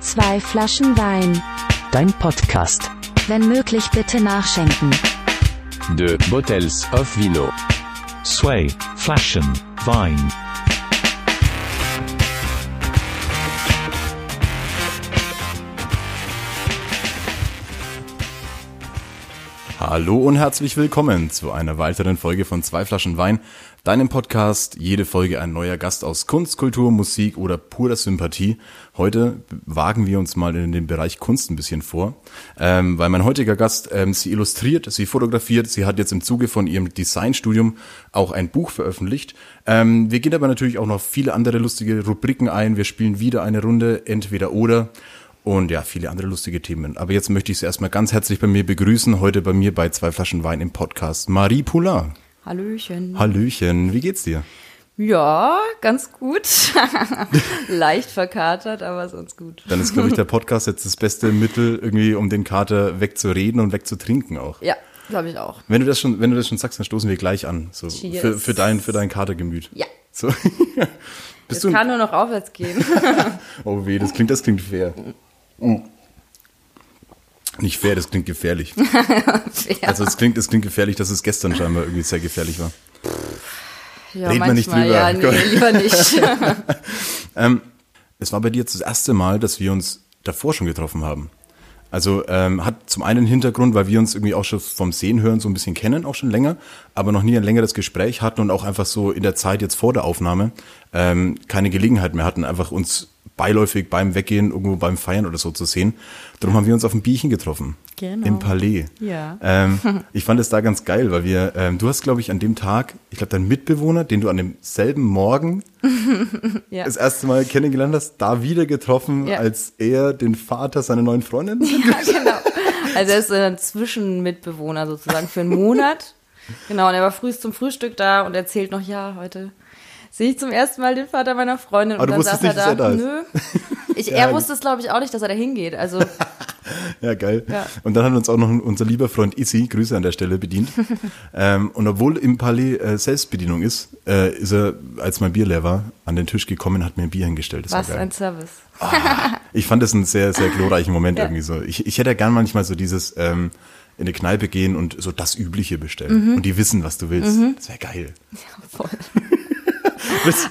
Zwei Flaschen Wein. Dein Podcast. Wenn möglich bitte nachschenken. De Bottles of Vino. Sway, Flaschen, Vine. Hallo und herzlich willkommen zu einer weiteren Folge von Zwei Flaschen Wein, deinem Podcast. Jede Folge ein neuer Gast aus Kunst, Kultur, Musik oder purer Sympathie. Heute wagen wir uns mal in den Bereich Kunst ein bisschen vor, ähm, weil mein heutiger Gast, ähm, sie illustriert, sie fotografiert, sie hat jetzt im Zuge von ihrem Designstudium auch ein Buch veröffentlicht. Ähm, wir gehen aber natürlich auch noch viele andere lustige Rubriken ein. Wir spielen wieder eine Runde, entweder oder und ja, viele andere lustige Themen. Aber jetzt möchte ich Sie erstmal ganz herzlich bei mir begrüßen. Heute bei mir bei zwei Flaschen Wein im Podcast. Marie Poulain. Hallöchen. Hallöchen, wie geht's dir? Ja, ganz gut. Leicht verkatert, aber sonst gut. Dann ist, glaube ich, der Podcast jetzt das beste Mittel, irgendwie, um den Kater wegzureden und wegzutrinken auch. Ja, glaube ich auch. Wenn du das schon, wenn du das schon sagst, dann stoßen wir gleich an. So Cheers. für, für dein, für dein Katergemüt. Ja. So. Es Bist du? kann nur noch aufwärts gehen. Oh weh, das klingt, das klingt fair. Nicht fair, das klingt gefährlich. Also es klingt, es klingt gefährlich, dass es gestern scheinbar irgendwie sehr gefährlich war. ja, Reden wir nicht drüber. Ja, nee, lieber nicht. Es war bei dir jetzt das erste Mal, dass wir uns davor schon getroffen haben. Also ähm, hat zum einen Hintergrund, weil wir uns irgendwie auch schon vom Sehen hören so ein bisschen kennen, auch schon länger, aber noch nie ein längeres Gespräch hatten und auch einfach so in der Zeit jetzt vor der Aufnahme ähm, keine Gelegenheit mehr hatten, einfach uns beiläufig beim Weggehen, irgendwo beim Feiern oder so zu sehen. Darum haben wir uns auf ein Bierchen getroffen. Genau. Im Palais. Ja. Ähm, ich fand es da ganz geil, weil wir, ähm, du hast, glaube ich, an dem Tag, ich glaube, dein Mitbewohner, den du an demselben Morgen ja. das erste Mal kennengelernt hast, da wieder getroffen, Ja. als er den Vater seiner neuen Freundin. ja, genau. Also er ist ein Zwischenmitbewohner sozusagen für einen Monat. Genau, und er war frühst zum Frühstück da und erzählt noch, ja, heute sehe ich zum ersten Mal den Vater meiner Freundin. Aber und dann saß nicht, er da ist. Nö. Ich, Ja, er wusste es, glaube ich, auch nicht, dass er da hingeht. Also, Ja, geil. Ja. Und dann hat uns auch noch unser lieber Freund Isi, Grüße an der Stelle, bedient. ähm, und obwohl im Palais äh, Selbstbedienung ist, äh, ist er, als mein Bier leer war, an den Tisch gekommen und hat mir ein Bier hingestellt. Das was ein Service. Ich fand das einen sehr, sehr glorreichen Moment Ja. irgendwie so. Ich, ich hätte ja gern manchmal so dieses ähm, in eine Kneipe gehen und so das Übliche bestellen. Mhm. Und die wissen, was du willst. Das wäre geil. Voll.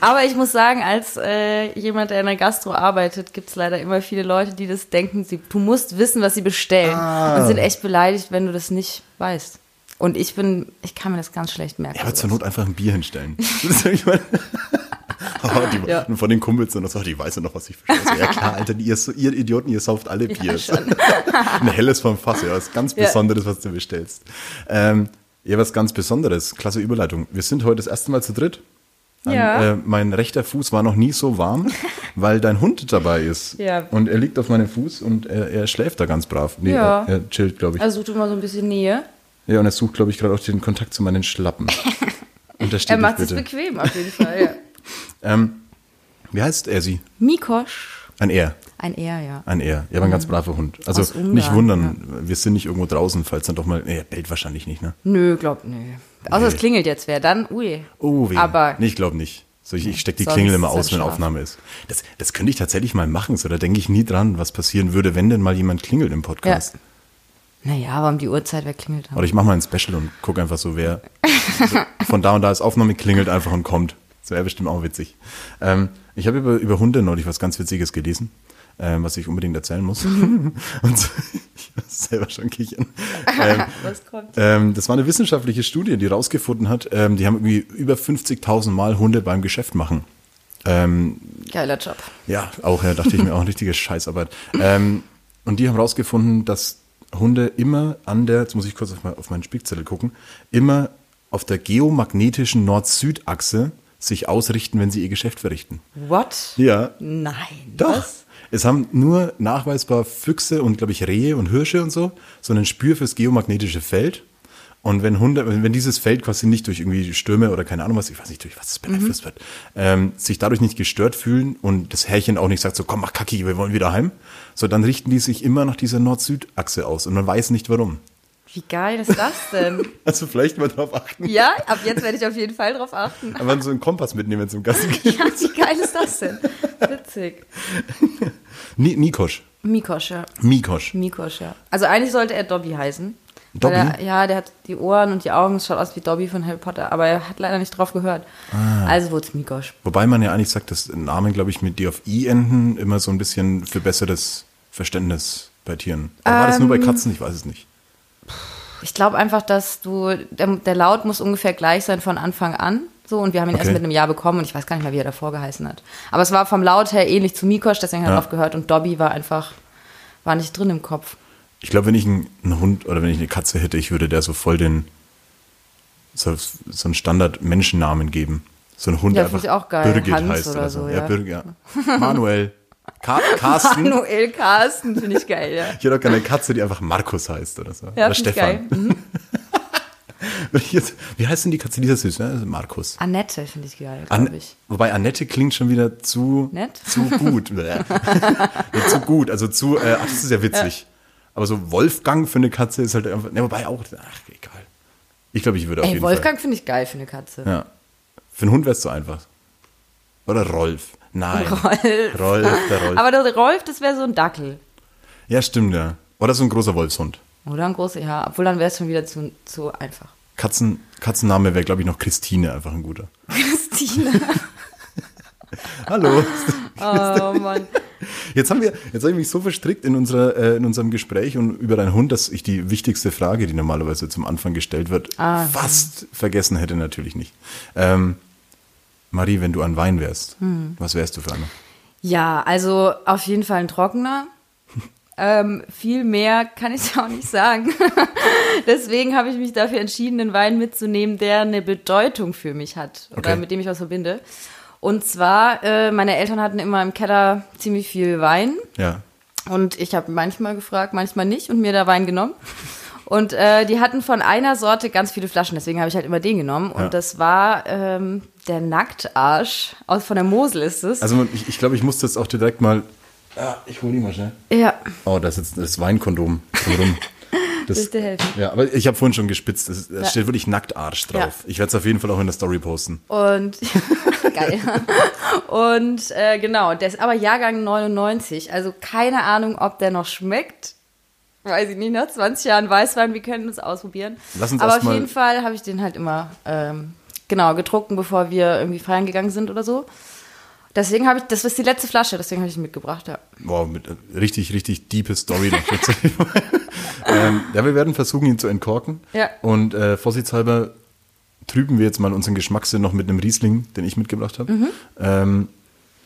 Aber ich muss sagen, als äh, jemand, der in der Gastro arbeitet, gibt es leider immer viele Leute, die das denken, sie, du musst wissen, was sie bestellen. Ah. Und sind echt beleidigt, wenn du das nicht weißt. Und ich bin, ich kann mir das ganz schlecht merken. Ja, aber zur Not einfach ein Bier hinstellen. Ich meine, oh, die, Ja. Von den Kumpels und so, die weiß ja noch, was ich bestelle. So, ja klar, Alter, ihr, ihr Idioten, ihr sauft alle Bier. schon. ein helles vom Fass, ja, was ganz Ja. Besonderes, was du bestellst. Ähm, ja, was ganz Besonderes, klasse Überleitung. Wir sind heute das erste Mal zu dritt. An, Ja. äh, mein rechter Fuß war noch nie so warm, weil dein Hund dabei ist. Ja. Und er liegt auf meinem Fuß und er, er schläft da ganz brav. Nee, Ja. er, er chillt, glaube ich. Also sucht immer so ein bisschen Nähe. ja, und er sucht, glaube ich, gerade auch den Kontakt zu meinen Schlappen. Er macht es bequem auf jeden Fall. Ja. Ähm, wie heißt er sie? Mikosch. Ein Er. Ein Er, ja. Ein Er. Er war ein ganz braver Hund. Also Aus Ungarn, nicht wundern, wir sind nicht irgendwo draußen, falls dann doch mal. Nee, er bellt wahrscheinlich nicht, ne? Nö, glaub, nö. Außer es Nee. klingelt jetzt wer, dann, ui. Oh, weh. Aber Nee, ich glaube nicht. So, ich, ich stecke die Sonst Klingel immer er aus, wenn scharf. Aufnahme ist. Das, das könnte ich tatsächlich mal machen. So, da denke ich nie dran, was passieren würde, wenn denn mal jemand klingelt im Podcast. naja, aber um die Uhrzeit, wer klingelt dann? Oder ich mache mal ein Special und gucke einfach so, wer so, von da und da ist Aufnahme, klingelt einfach und kommt. Das wäre bestimmt auch witzig. Ähm, ich habe über, über Hunde neulich was ganz Witziges gelesen, ähm, was ich unbedingt erzählen muss. Mhm. und so, ich muss selber schon kichern. Ähm, Was kommt? ähm, das war eine wissenschaftliche Studie, die rausgefunden hat, ähm, die haben irgendwie über 50.000 Mal Hunde beim Geschäft machen. Ähm, Geiler Job. ja, auch, ja, dachte ich mir, auch richtige Scheißarbeit. Ähm, und die haben rausgefunden, dass Hunde immer an der, jetzt muss ich kurz auf, mein, auf meinen Spickzettel gucken, immer auf der geomagnetischen Nord-Süd-Achse sich ausrichten, wenn sie ihr Geschäft verrichten. What? Ja, Nein. doch. Was? Es haben nur nachweisbar Füchse und, glaube ich, Rehe und Hirsche und so, so ein Spür fürs geomagnetische Feld. Und wenn Hunde, wenn dieses Feld quasi nicht durch irgendwie Stürme oder keine Ahnung was, ich weiß nicht, durch was es beeinflusst wird, ähm, sich dadurch nicht gestört fühlen und das Härchen auch nicht sagt so, komm, mach Kacki, wir wollen wieder heim, so dann richten die sich immer nach dieser Nord-Süd-Achse aus und man weiß nicht warum. Wie geil ist das denn? Also vielleicht mal drauf achten. ja, ab jetzt werde ich auf jeden Fall drauf achten. Aber so einen Kompass mitnehmen zum Gassi gehen. Ja, wie geil ist das denn? Witzig. Ni Nikosch. Mikosch, ja. Mikosch. Mikosch, ja. Also eigentlich sollte er Dobby heißen. Dobby? Er, ja, der hat die Ohren und die Augen, es schaut aus wie Dobby von Harry Potter, aber er hat leider nicht drauf gehört. Ah. Also wurde es Mikosch. Wobei man ja eigentlich sagt, dass Namen, glaube ich, mit D auf I enden immer so ein bisschen für besseres Verständnis bei Tieren. Aber war das nur bei Ähm. Katzen? Ich weiß es nicht. Ich glaube einfach, dass du, der, der Laut muss ungefähr gleich sein von Anfang an. So, und wir haben ihn erst Okay. mit einem Jahr bekommen und ich weiß gar nicht mehr, wie er davor geheißen hat. Aber es war vom Laut her ähnlich zu Mikosch, deswegen hat er Ja. drauf gehört und Dobby war einfach, war nicht drin im Kopf. Ich glaube, wenn ich einen, einen Hund oder wenn ich eine Katze hätte, ich würde der so voll den so, so einen Standard-Menschennamen geben. So ein Hund Ja, einfach finde ich auch geil. Birgit Hans heißt oder oder so. so, Ja, ja. Birgit, ja. Manuel. Ka Carsten. Manuel Carsten finde ich geil, ja. Ich hätte auch gerne eine Katze, die einfach Markus heißt oder so. Ja, oder. Stefan. Mhm. Wie heißt denn die Katze? Die ist ja süß, ne? Markus. Annette finde ich geil, glaube ich. Wobei Annette klingt schon wieder zu, Nett? zu gut. Zu gut, also zu, äh, ach, das ist ja witzig. Aber so Wolfgang für eine Katze ist halt einfach, ne, wobei auch, ach, egal. Ich glaube, ich würde auf Ey, jeden Wolfgang finde ich geil für eine Katze. Fall. Ja. Für einen Hund wäre es zu einfach. Oder Rolf. Nein. Rolf. Rolf, der Rolf. Aber der Rolf, das wäre so ein Dackel. ja, stimmt, ja. Oder so ein großer Wolfshund. Oder ein großer, ja. Obwohl dann wäre es schon wieder zu, zu einfach. Katzen, Katzenname wäre, glaube ich, noch Christine, einfach ein guter. Christine. Hallo. Oh Mann. Jetzt haben wir, jetzt habe ich mich so verstrickt in unserer, äh, in unserem Gespräch und über deinen Hund, dass ich die wichtigste Frage, die normalerweise zum Anfang gestellt wird, Ah, fast vergessen hätte, natürlich nicht. Ähm, Marie, wenn du ein Wein wärst, Hm. was wärst du für einer? Ja, also auf jeden Fall ein trockener. Ähm, viel mehr kann ich auch nicht sagen. Deswegen habe ich mich dafür entschieden, einen Wein mitzunehmen, der eine Bedeutung für mich hat oder Okay. mit dem ich was verbinde. Und zwar, äh, meine Eltern hatten immer im Keller ziemlich viel Wein Ja. und ich habe manchmal gefragt, manchmal nicht und mir da Wein genommen. Und äh, die hatten von einer Sorte ganz viele Flaschen, deswegen habe ich halt immer den genommen. Und Ja. das war ähm, der Nacktarsch aus von der Mosel ist es. Also ich, ich glaube, ich muss das auch direkt mal. Ah, ich hole die mal schnell. ja, Oh, da ist jetzt das Weinkondom rum. Das? Ja, aber ich habe vorhin schon gespitzt. Es es Ja. steht wirklich Nacktarsch drauf. Ja. Ich werde es auf jeden Fall auch in der Story posten. Und geil. Und äh, genau, der ist aber Jahrgang 99. Also keine Ahnung, ob der noch schmeckt. Weiß ich nicht, nach 20 Jahren Weißwein, wir können es ausprobieren. Lass uns aber auf jeden Fall habe ich den halt immer ähm, genau getrunken, bevor wir irgendwie feiern gegangen sind oder so. Deswegen habe ich, das ist die letzte Flasche, deswegen habe ich ihn mitgebracht, ja. Wow, mit äh, richtig, richtig diepe Story noch. ähm, ja, wir werden versuchen, ihn zu entkorken. Ja. Und äh, vorsichtshalber trüben wir jetzt mal unseren Geschmackssinn noch mit einem Riesling, den ich mitgebracht habe. Mhm. Ähm,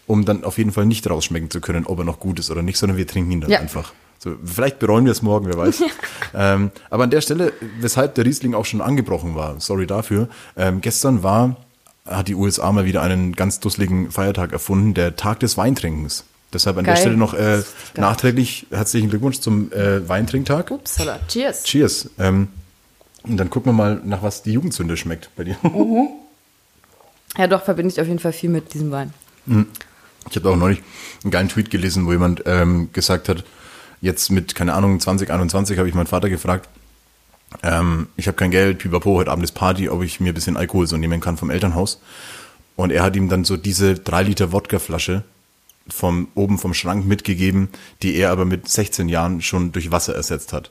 um dann auf jeden Fall nicht rausschmecken zu können, ob er noch gut ist oder nicht, sondern wir trinken ihn dann Ja. einfach. So, vielleicht bereuen wir es morgen, wer weiß. ähm, aber an der Stelle, weshalb der Riesling auch schon angebrochen war, sorry dafür, ähm, gestern war, hat die USA mal wieder einen ganz dusseligen Feiertag erfunden, der Tag des Weintrinkens. Deshalb an der Geil. Stelle noch äh, nachträglich herzlichen Glückwunsch zum äh, Weintrinktag. Upsala, cheers. Cheers. Ähm, und dann gucken wir mal, nach was die Jugendsünde schmeckt bei dir. Ja, doch, verbinde ich auf jeden Fall viel mit diesem Wein. Ich habe auch neulich einen geilen Tweet gelesen, wo jemand ähm, gesagt hat, jetzt mit, keine Ahnung, 2021 habe ich meinen Vater gefragt, ähm, ich habe kein Geld, pipapo, heute Abend ist Party, ob ich mir ein bisschen Alkohol so nehmen kann vom Elternhaus. Und er hat ihm dann so diese 3 Liter Wodkaflasche vom oben vom Schrank mitgegeben, die er aber mit 16 Jahren schon durch Wasser ersetzt hat.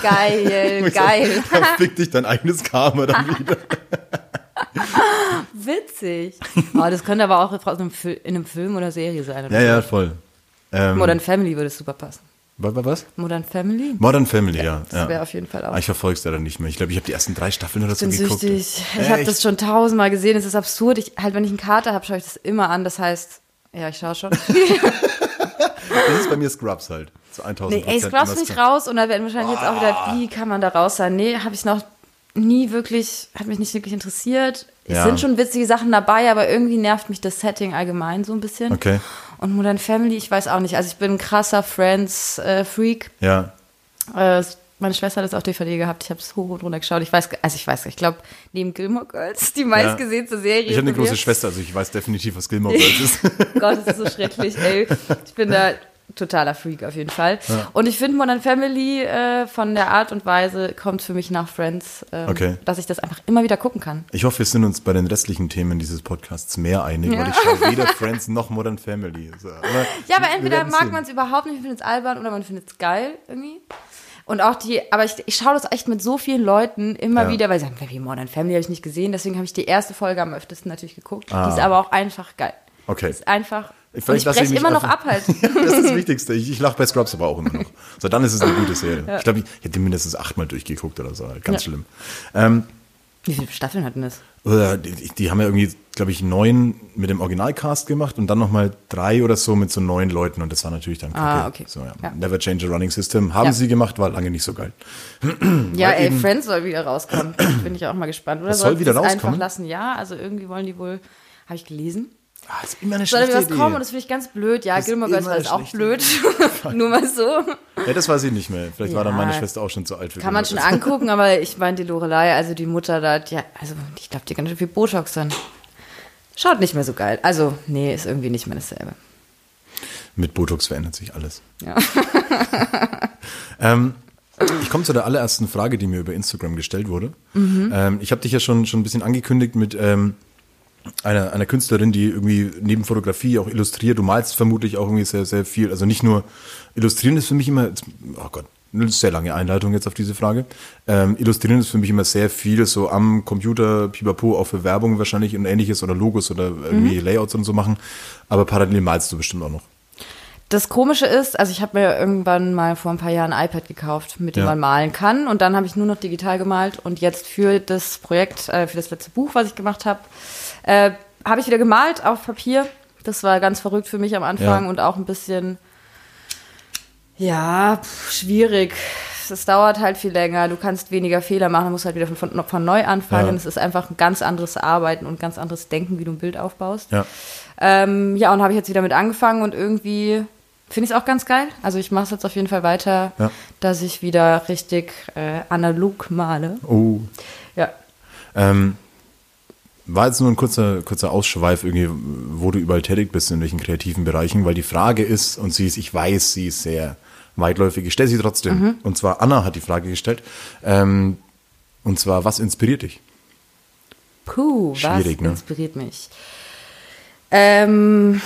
Geil, geil. Da fick dich dein eigenes Karma dann wieder. Witzig. Oh, das könnte aber auch in einem Film oder Serie sein. Oder Ja, ja, voll. Ähm, Modern Family würde super passen. Wa- wa- was? Modern Family? Modern Family, ja. Das ja. wäre auf jeden Fall auch. Ah, Ich verfolge es leider nicht mehr. Ich glaube, ich habe die ersten drei Staffeln oder Ich so bin geguckt. süchtig. Ich habe das schon tausendmal gesehen. Es ist absurd. Ich, halt, wenn ich einen Kater habe, schaue ich das immer an. Das heißt, ja, ich schaue schon. Das ist bei mir Scrubs halt. Zu 1000 nee, ey, Scrubs nicht raus. Und da werden wahrscheinlich jetzt auch wieder, wie kann man da raus sein? Nee, habe ich noch nie wirklich, hat mich nicht wirklich interessiert. Es Ja. sind schon witzige Sachen dabei, aber irgendwie nervt mich das Setting allgemein so ein bisschen. Okay. Und Modern Family, ich weiß auch nicht. Also ich bin ein krasser Friends-Freak. Ja. Äh, meine Schwester hat das auf DVD gehabt. Ich habe es hoch und runter geschaut. Ich weiß, also ich weiß, ich glaube, neben Gilmore Girls die meistgesehenste Serie. Ich habe eine große Schwester, also ich weiß definitiv, was Gilmore Girls ist. Gott, das ist so schrecklich, ey. Ich bin da totaler Freak auf jeden Fall. Und ich finde Modern Family äh, von der Art und Weise kommt für mich nach Friends, ähm, Okay. dass ich das einfach immer wieder gucken kann. Ich hoffe, wir sind uns bei den restlichen Themen dieses Podcasts mehr einig, weil ich schaue weder Friends noch Modern Family. So, Ja, aber entweder mag man es überhaupt nicht, findet es albern oder man findet es geil irgendwie. Und auch die, aber ich, ich schaue das echt mit so vielen Leuten immer Ja. wieder, weil sie sagen, wie Modern Family habe ich nicht gesehen, deswegen habe ich die erste Folge am öftesten natürlich geguckt. Ah. Die ist aber auch einfach geil. Okay. Die ist einfach. Ich ich breche immer noch einfach- ab halt. das ist das Wichtigste. Ich, ich lache bei Scrubs aber auch immer noch. So, dann ist es eine gute Serie. Ich glaube, ich hätte mindestens achtmal durchgeguckt oder so. Ganz Ja. schlimm. Ähm, Wie viele Staffeln hatten das? Die, die haben ja irgendwie, glaube ich, neun mit dem Originalcast gemacht und dann nochmal drei oder so mit so neun Leuten und das war natürlich dann kacke. Ah, okay. So, ja. Ja. Never Change a Running System. Haben Ja. sie gemacht, war lange nicht so geil. Ja, ey, Friends soll wieder rauskommen. Bin ich auch mal gespannt. Oder soll wieder rauskommen? einfach lassen? Ja, also irgendwie wollen die wohl, habe ich gelesen. Ah, ist immer eine Soll schlechte da was Idee. kommen und das finde ich ganz blöd. Ja, Gilmore Girls war auch blöd. Nur mal so. ja, das weiß ich nicht mehr. Vielleicht war dann Ja. meine Schwester auch schon zu alt für Kann man schon angucken, aber ich meine, die Lorelei, also die Mutter da, die, also ich glaube, die hat ganz schön viel Botox dann. Schaut nicht mehr so geil. Also, nee, ist irgendwie nicht mehr dasselbe. Mit Botox verändert sich alles. Ja. Ähm, ich komme zu der allerersten Frage, die mir über Instagram gestellt wurde. Mhm. Ähm, ich habe dich ja schon, schon ein bisschen angekündigt mit ähm, einer, einer Künstlerin, die irgendwie neben Fotografie auch illustriert. Du malst vermutlich auch irgendwie sehr, sehr viel. Also nicht nur illustrieren ist für mich immer, oh Gott, eine sehr lange Einleitung jetzt auf diese Frage. Ähm, illustrieren ist für mich immer sehr viel so am Computer, pipapo, auch für Werbung wahrscheinlich und ähnliches oder Logos oder irgendwie Mhm. Layouts und so machen. Aber parallel malst du bestimmt auch noch. Das Komische ist, also ich habe mir irgendwann mal vor ein paar Jahren ein iPad gekauft, mit dem Ja. man malen kann. Und dann habe ich nur noch digital gemalt. Und jetzt für das Projekt, äh, für das letzte Buch, was ich gemacht habe, äh, habe ich wieder gemalt auf Papier. Das war ganz verrückt für mich am Anfang Ja. und auch ein bisschen, ja, pff, schwierig. Es dauert halt viel länger. Du kannst weniger Fehler machen, musst halt wieder von, von, von neu anfangen. Ja. Es ist einfach ein ganz anderes Arbeiten und ein ganz anderes Denken, wie du ein Bild aufbaust. Ja. Ähm, ja, und habe ich jetzt wieder mit angefangen und irgendwie finde ich es auch ganz geil. Also ich mache es jetzt auf jeden Fall weiter, Ja. dass ich wieder richtig äh, analog male. Oh. Ja. Ähm, war jetzt nur ein kurzer, kurzer Ausschweif, irgendwie, wo du überall tätig bist, in welchen kreativen Bereichen, weil die Frage ist, und sie ist, ich weiß, sie ist sehr weitläufig, ich stelle sie trotzdem. Mhm. Und zwar Anna hat die Frage gestellt. Ähm, und zwar, was inspiriert dich? Puh, Schwierig, was ne? inspiriert mich? Ähm,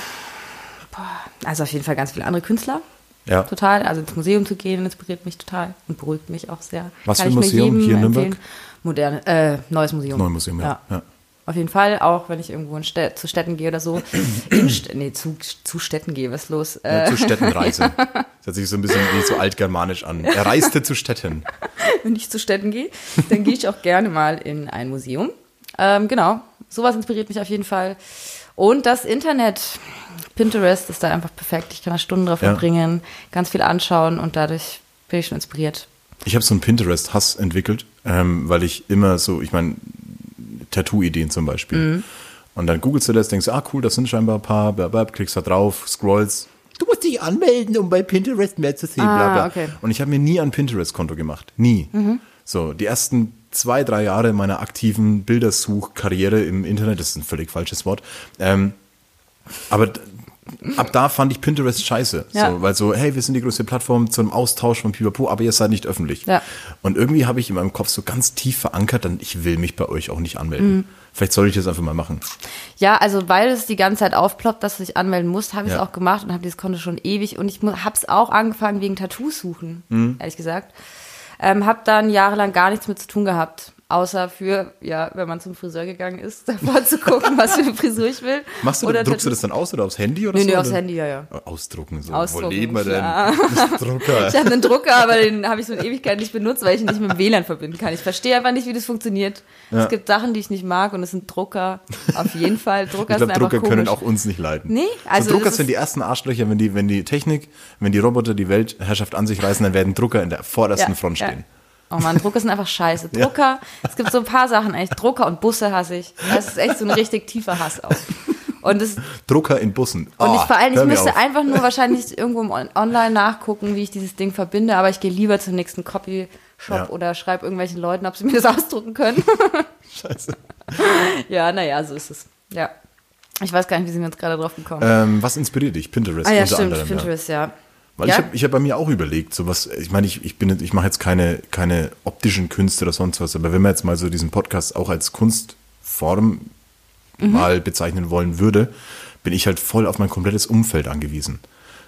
boah, also auf jeden Fall ganz viele andere Künstler. Ja. Total. Also ins Museum zu gehen inspiriert mich total und beruhigt mich auch sehr. Was Kann für ein Museum? Hier in Nürnberg? empfehlen. Moderne, äh, neues Museum. Neues Museum, ja. Ja. Auf jeden Fall, auch wenn ich irgendwo in Stä zu Städten gehe oder so. In St nee, zu, zu Städten gehe, was ist los? Ja, Äh, zu Städtenreise. Das hört sich so ein bisschen wie so altgermanisch an. Er reiste zu Städten. wenn ich zu Städten gehe, dann gehe ich auch gerne mal in ein Museum. Ähm, genau, sowas inspiriert mich auf jeden Fall. Und das Internet, Pinterest ist da einfach perfekt. Ich kann da Stunden drauf Ja. verbringen, ganz viel anschauen und dadurch bin ich schon inspiriert. Ich habe so einen Pinterest-Hass entwickelt, ähm, weil ich immer so, ich meine, Tattoo-Ideen zum Beispiel. Mhm. Und dann googelst du das, denkst, ah cool, das sind scheinbar ein paar, bla, bla, klickst da drauf, scrollst. Du musst dich anmelden, um bei Pinterest mehr zu sehen, bla Ah, bla. okay. Mhm. Und ich habe mir nie ein Pinterest-Konto gemacht. Nie. So, die ersten zwei, drei Jahre meiner aktiven Bildersuchkarriere im Internet, das ist ein völlig falsches Wort, ähm, aber ab da fand ich Pinterest scheiße. Ja. So, weil so, hey, wir sind die größte Plattform zum Austausch von Pipapo, aber ihr seid nicht öffentlich. Ja. Und irgendwie habe ich in meinem Kopf so ganz tief verankert, dann ich will mich bei euch auch nicht anmelden. Mhm. Vielleicht soll ich das einfach mal machen. Ja, also weil es die ganze Zeit aufploppt, dass du dich anmelden musst, habe ich es Ja. auch gemacht und habe dieses Konto schon ewig. Und ich habe es auch angefangen wegen Tattoos suchen, Mhm. ehrlich gesagt. Ähm, habe dann jahrelang gar nichts mit zu tun gehabt. Außer für, ja, wenn man zum Friseur gegangen ist, davor zu gucken, was für eine Frisur ich will. Machst du, Oder druckst du das dann aus oder aufs Handy oder Nee, so? nee, aufs? Handy, ja, ja. Ausdrucken, so. Ausdrucken, Wo leben wir denn? klar. Drucker. Ich habe einen Drucker, aber den habe ich so in Ewigkeit nicht benutzt, weil ich ihn nicht mit dem WLAN verbinden kann. Ich verstehe einfach nicht, wie das funktioniert. Ja. Es gibt Sachen, die ich nicht mag und es sind Drucker. Auf jeden Fall. Drucker Ich glaube, sind einfach Drucker können auch uns nicht leiden. Nee, also so Drucker sind die ersten Arschlöcher, wenn die, wenn die Technik, wenn die Roboter die Weltherrschaft an sich reißen, dann werden Drucker in der vordersten Front stehen. Oh man, Drucker sind einfach scheiße. Drucker, es gibt so ein paar Sachen echt. Drucker und Busse hasse ich. Das ist echt so ein richtig tiefer Hass auch. Und, das, Drucker in Bussen. und ich Oh, vor allem, ich mir müsste auf. einfach nur wahrscheinlich irgendwo online nachgucken, wie ich dieses Ding verbinde, aber ich gehe lieber zum nächsten Copyshop Ja. oder schreibe irgendwelchen Leuten, ob sie mir das ausdrucken können. Scheiße. ja, naja, so ist es. Ja. Ich weiß gar nicht, wie sind wir jetzt gerade drauf gekommen. Ähm, was inspiriert dich? Pinterest ah ja, stimmt, anderem. Pinterest, ja. Weil Ja? ich habe ich hab bei mir auch überlegt, so was, ich meine, ich, ich bin jetzt- ich mache jetzt keine, keine optischen Künste oder sonst was, aber wenn man jetzt mal so diesen Podcast auch als Kunstform Mhm. mal bezeichnen wollen würde, bin ich halt voll auf mein komplettes Umfeld angewiesen.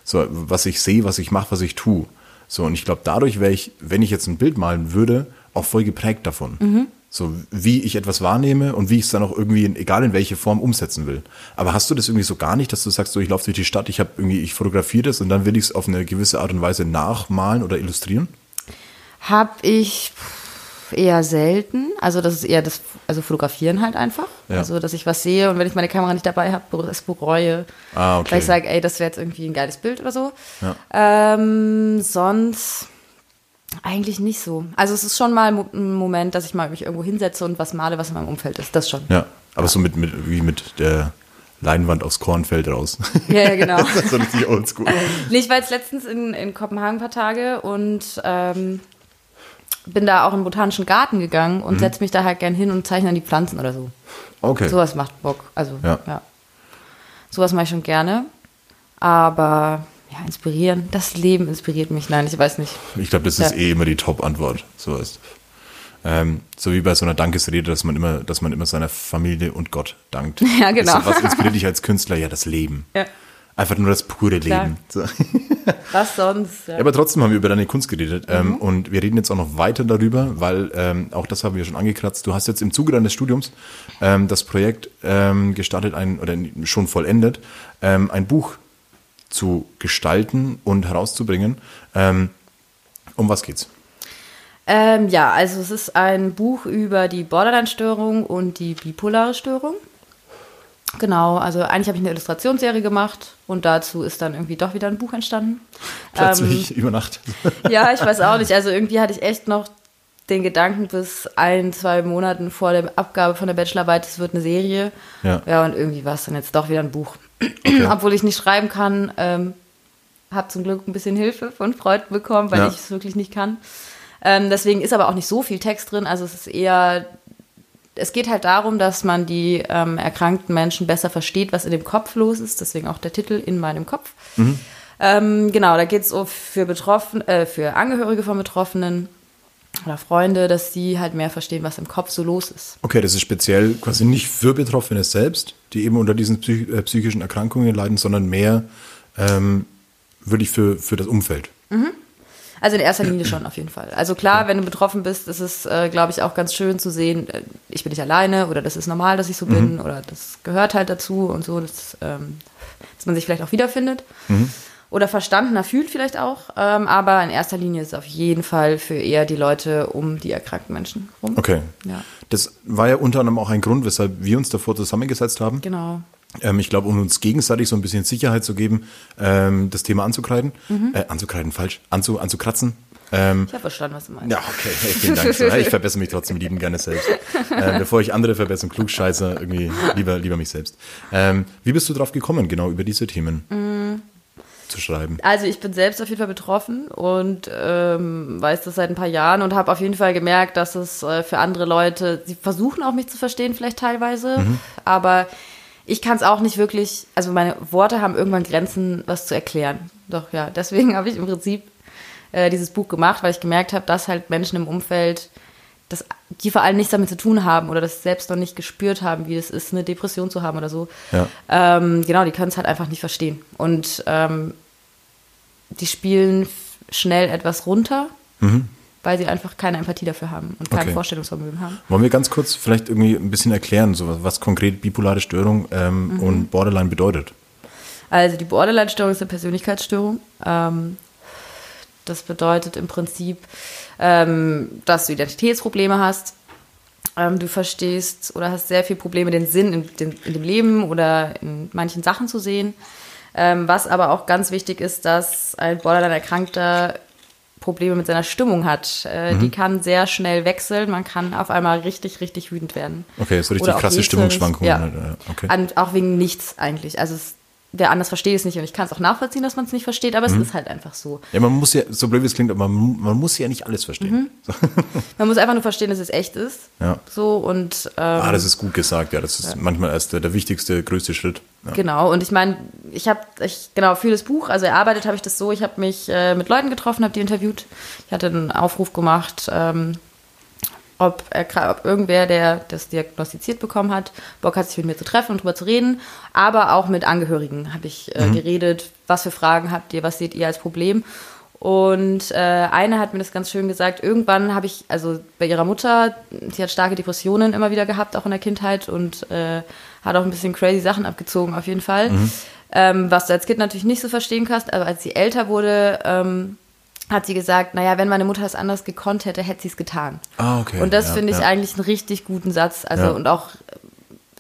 So, was ich sehe, was ich mache, was ich tue. So, und ich glaube, dadurch wäre ich, wenn ich jetzt ein Bild malen würde, auch voll geprägt davon. Mhm. So, wie ich etwas wahrnehme und wie ich es dann auch irgendwie, in, egal in welche Form, umsetzen will. Aber hast du das irgendwie so gar nicht, dass du sagst, so, ich laufe durch die Stadt, ich habe irgendwie, ich fotografiere das und dann will ich es auf eine gewisse Art und Weise nachmalen oder illustrieren? Hab ich eher selten. Also das ist eher das, also fotografieren halt einfach. Ja. Also dass ich was sehe und wenn ich meine Kamera nicht dabei habe, es bereue. Ah, okay. Weil ich sage, ey, das wäre jetzt irgendwie ein geiles Bild oder so. Ja. Ähm, sonst eigentlich nicht so. Also es ist schon mal ein Moment, dass ich mal mich irgendwo hinsetze und was male, was in meinem Umfeld ist. Das schon. Ja, aber so mit, mit, wie mit der Leinwand aufs Kornfeld raus. Ja, ja, genau. das ist so richtig oldschool. Nee, ich war jetzt letztens in, in Kopenhagen ein paar Tage und ähm, bin da auch in den botanischen Garten gegangen Mhm. und setze mich da halt gern hin und zeichne die Pflanzen oder so. Okay. Sowas macht Bock. Also, Ja. ja. Sowas mache ich schon gerne. Aber ja, inspirieren, das Leben inspiriert mich. Nein, ich weiß nicht. Ich glaube, das ist Ja. eh immer die Top-Antwort. So ist. Ähm, so wie bei so einer Dankesrede, dass man immer, dass man immer seiner Familie und Gott dankt. Ja, genau. Ist so, was inspiriert dich als Künstler? Ja, das Leben. Ja. Einfach nur das pure Klar. Leben. So. Was sonst? Ja. Aber trotzdem haben wir über deine Kunst geredet. Mhm. Ähm, und wir reden jetzt auch noch weiter darüber, weil ähm, auch das haben wir schon angekratzt. Du hast jetzt im Zuge deines Studiums ähm, das Projekt ähm, gestartet, ein, oder schon vollendet, ähm, ein Buch zu gestalten und herauszubringen. Ähm, um was geht's? Ähm, ja, also es ist ein Buch über die Borderline-Störung und die bipolare Störung. Genau, also eigentlich habe ich eine Illustrationsserie gemacht und dazu ist dann irgendwie doch wieder ein Buch entstanden. Plötzlich über Nacht. Ja, ich weiß auch nicht. Also irgendwie hatte ich echt noch den Gedanken bis ein, zwei Monaten vor der Abgabe von der Bachelorarbeit, es wird eine Serie. Ja. Ja, und irgendwie war es dann jetzt doch wieder ein Buch. Obwohl ich nicht schreiben kann, ähm, habe zum Glück ein bisschen Hilfe von Freunden bekommen, weil Ja. ich es wirklich nicht kann. Ähm, deswegen ist aber auch nicht so viel Text drin. Also es ist eher, es geht halt darum, dass man die ähm, erkrankten Menschen besser versteht, was in dem Kopf los ist. Deswegen auch der Titel in meinem Kopf. Ähm, genau, da geht es für Betroffen, äh, für Angehörige von Betroffenen oder Freunde, dass die halt mehr verstehen, was im Kopf so los ist. Okay, das ist speziell quasi nicht für Betroffene selbst, die eben unter diesen psych äh, psychischen Erkrankungen leiden, sondern mehr ähm, wirklich für, für das Umfeld. Also in erster Linie schon auf jeden Fall. Also klar, wenn du betroffen bist, ist es, äh, glaube ich, auch ganz schön zu sehen, äh, ich bin nicht alleine oder das ist normal, dass ich so bin oder das gehört halt dazu und so, dass, ähm, dass man sich vielleicht auch wiederfindet. Oder verstandener fühlt vielleicht auch. Ähm, aber in erster Linie ist es auf jeden Fall für eher die Leute um die erkrankten Menschen rum. Okay. Ja. Das war ja unter anderem auch ein Grund, weshalb wir uns davor zusammengesetzt haben. Genau. Ähm, ich glaube, um uns gegenseitig so ein bisschen Sicherheit zu geben, ähm, das Thema anzukreiden. Äh, anzukreiden, falsch. Anzu, anzukratzen. Ähm, Ich habe verstanden, was du meinst. ja, okay, hey, vielen Dank. So, ich verbessere mich trotzdem lieben gerne selbst. Äh, bevor ich andere verbessere, klugscheiße, irgendwie lieber, lieber mich selbst. Ähm, wie bist du drauf gekommen, genau über diese Themen zu schreiben? Also ich bin selbst auf jeden Fall betroffen und ähm, weiß das seit ein paar Jahren und habe auf jeden Fall gemerkt, dass es äh, für andere Leute, sie versuchen auch mich zu verstehen vielleicht teilweise, aber ich kann es auch nicht wirklich, also meine Worte haben irgendwann Grenzen, was zu erklären. Doch ja, deswegen habe ich im Prinzip äh, dieses Buch gemacht, weil ich gemerkt habe, dass halt Menschen im Umfeld, dass die vor allem nichts damit zu tun haben oder das selbst noch nicht gespürt haben, wie es ist, eine Depression zu haben oder so. Ja. Ähm, genau, die können es halt einfach nicht verstehen. Und ähm, die spielen schnell etwas runter, weil sie einfach keine Empathie dafür haben und kein Okay. Vorstellungsvermögen haben. Wollen wir ganz kurz vielleicht irgendwie ein bisschen erklären, so was, was konkret bipolare Störung ähm, und Borderline bedeutet? Also die Borderline-Störung ist eine Persönlichkeitsstörung. Ähm, das bedeutet im Prinzip, ähm, dass du Identitätsprobleme hast. Ähm, du verstehst oder hast sehr viel Probleme, den Sinn in, den, in dem Leben oder in manchen Sachen zu sehen. Ähm, was aber auch ganz wichtig ist, dass ein Borderline-Erkrankter Probleme mit seiner Stimmung hat. Äh, Die kann sehr schnell wechseln. Man kann auf einmal richtig, richtig wütend werden. Okay, so richtig Oder krasse. Stimmungsschwankungen. Ja. äh, Okay. An, auch wegen nichts eigentlich. Also es, wer anders versteht es nicht und ich kann es auch nachvollziehen, dass man es nicht versteht, aber es ist halt einfach so. Ja, man muss ja, so blöd wie es klingt, aber man, man muss ja nicht alles verstehen. So. Man muss einfach nur verstehen, dass es echt ist. Ja. So und ähm, Ah, das ist gut gesagt, ja. Das ist manchmal erst der, der wichtigste, größte Schritt. Ja. Genau, und ich meine, ich habe, ich, genau, für das Buch, also erarbeitet habe ich das so, ich habe mich äh, mit Leuten getroffen, habe die interviewt. Ich hatte einen Aufruf gemacht, ähm, ob, gra- ob irgendwer, der das diagnostiziert bekommen hat, Bock hat, sich mit mir zu treffen und drüber zu reden. Aber auch mit Angehörigen habe ich äh, geredet. Was für Fragen habt ihr? Was seht ihr als Problem? Und äh, eine hat mir das ganz schön gesagt. Irgendwann habe ich, also bei ihrer Mutter, sie hat starke Depressionen immer wieder gehabt, auch in der Kindheit und äh, hat auch ein bisschen crazy Sachen abgezogen, auf jeden Fall. Ähm, was du als Kind natürlich nicht so verstehen kannst, aber als sie älter wurde, ähm, hat sie gesagt, naja, wenn meine Mutter es anders gekonnt hätte, hätte sie es getan. Ah, okay. Und das Ja, finde ich ja. eigentlich einen richtig guten Satz. Also Ja. und auch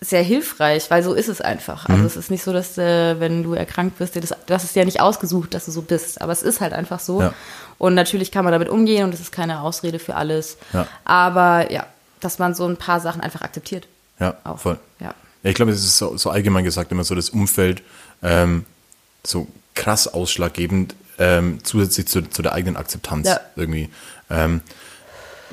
sehr hilfreich, weil so ist es einfach. Mhm. Also es ist nicht so, dass äh, wenn du erkrankt bist, dir das, hast es ja nicht ausgesucht, dass du so bist. Aber es ist halt einfach so. Ja. Und natürlich kann man damit umgehen und es ist keine Ausrede für alles. Ja. Aber ja, dass man so ein paar Sachen einfach akzeptiert. Ja, Auch. voll. Ja. Ja, ich glaube, es ist so, so allgemein gesagt immer so das Umfeld ähm, so krass ausschlaggebend ähm, zusätzlich zu, zu der eigenen Akzeptanz Ja. irgendwie. Ähm,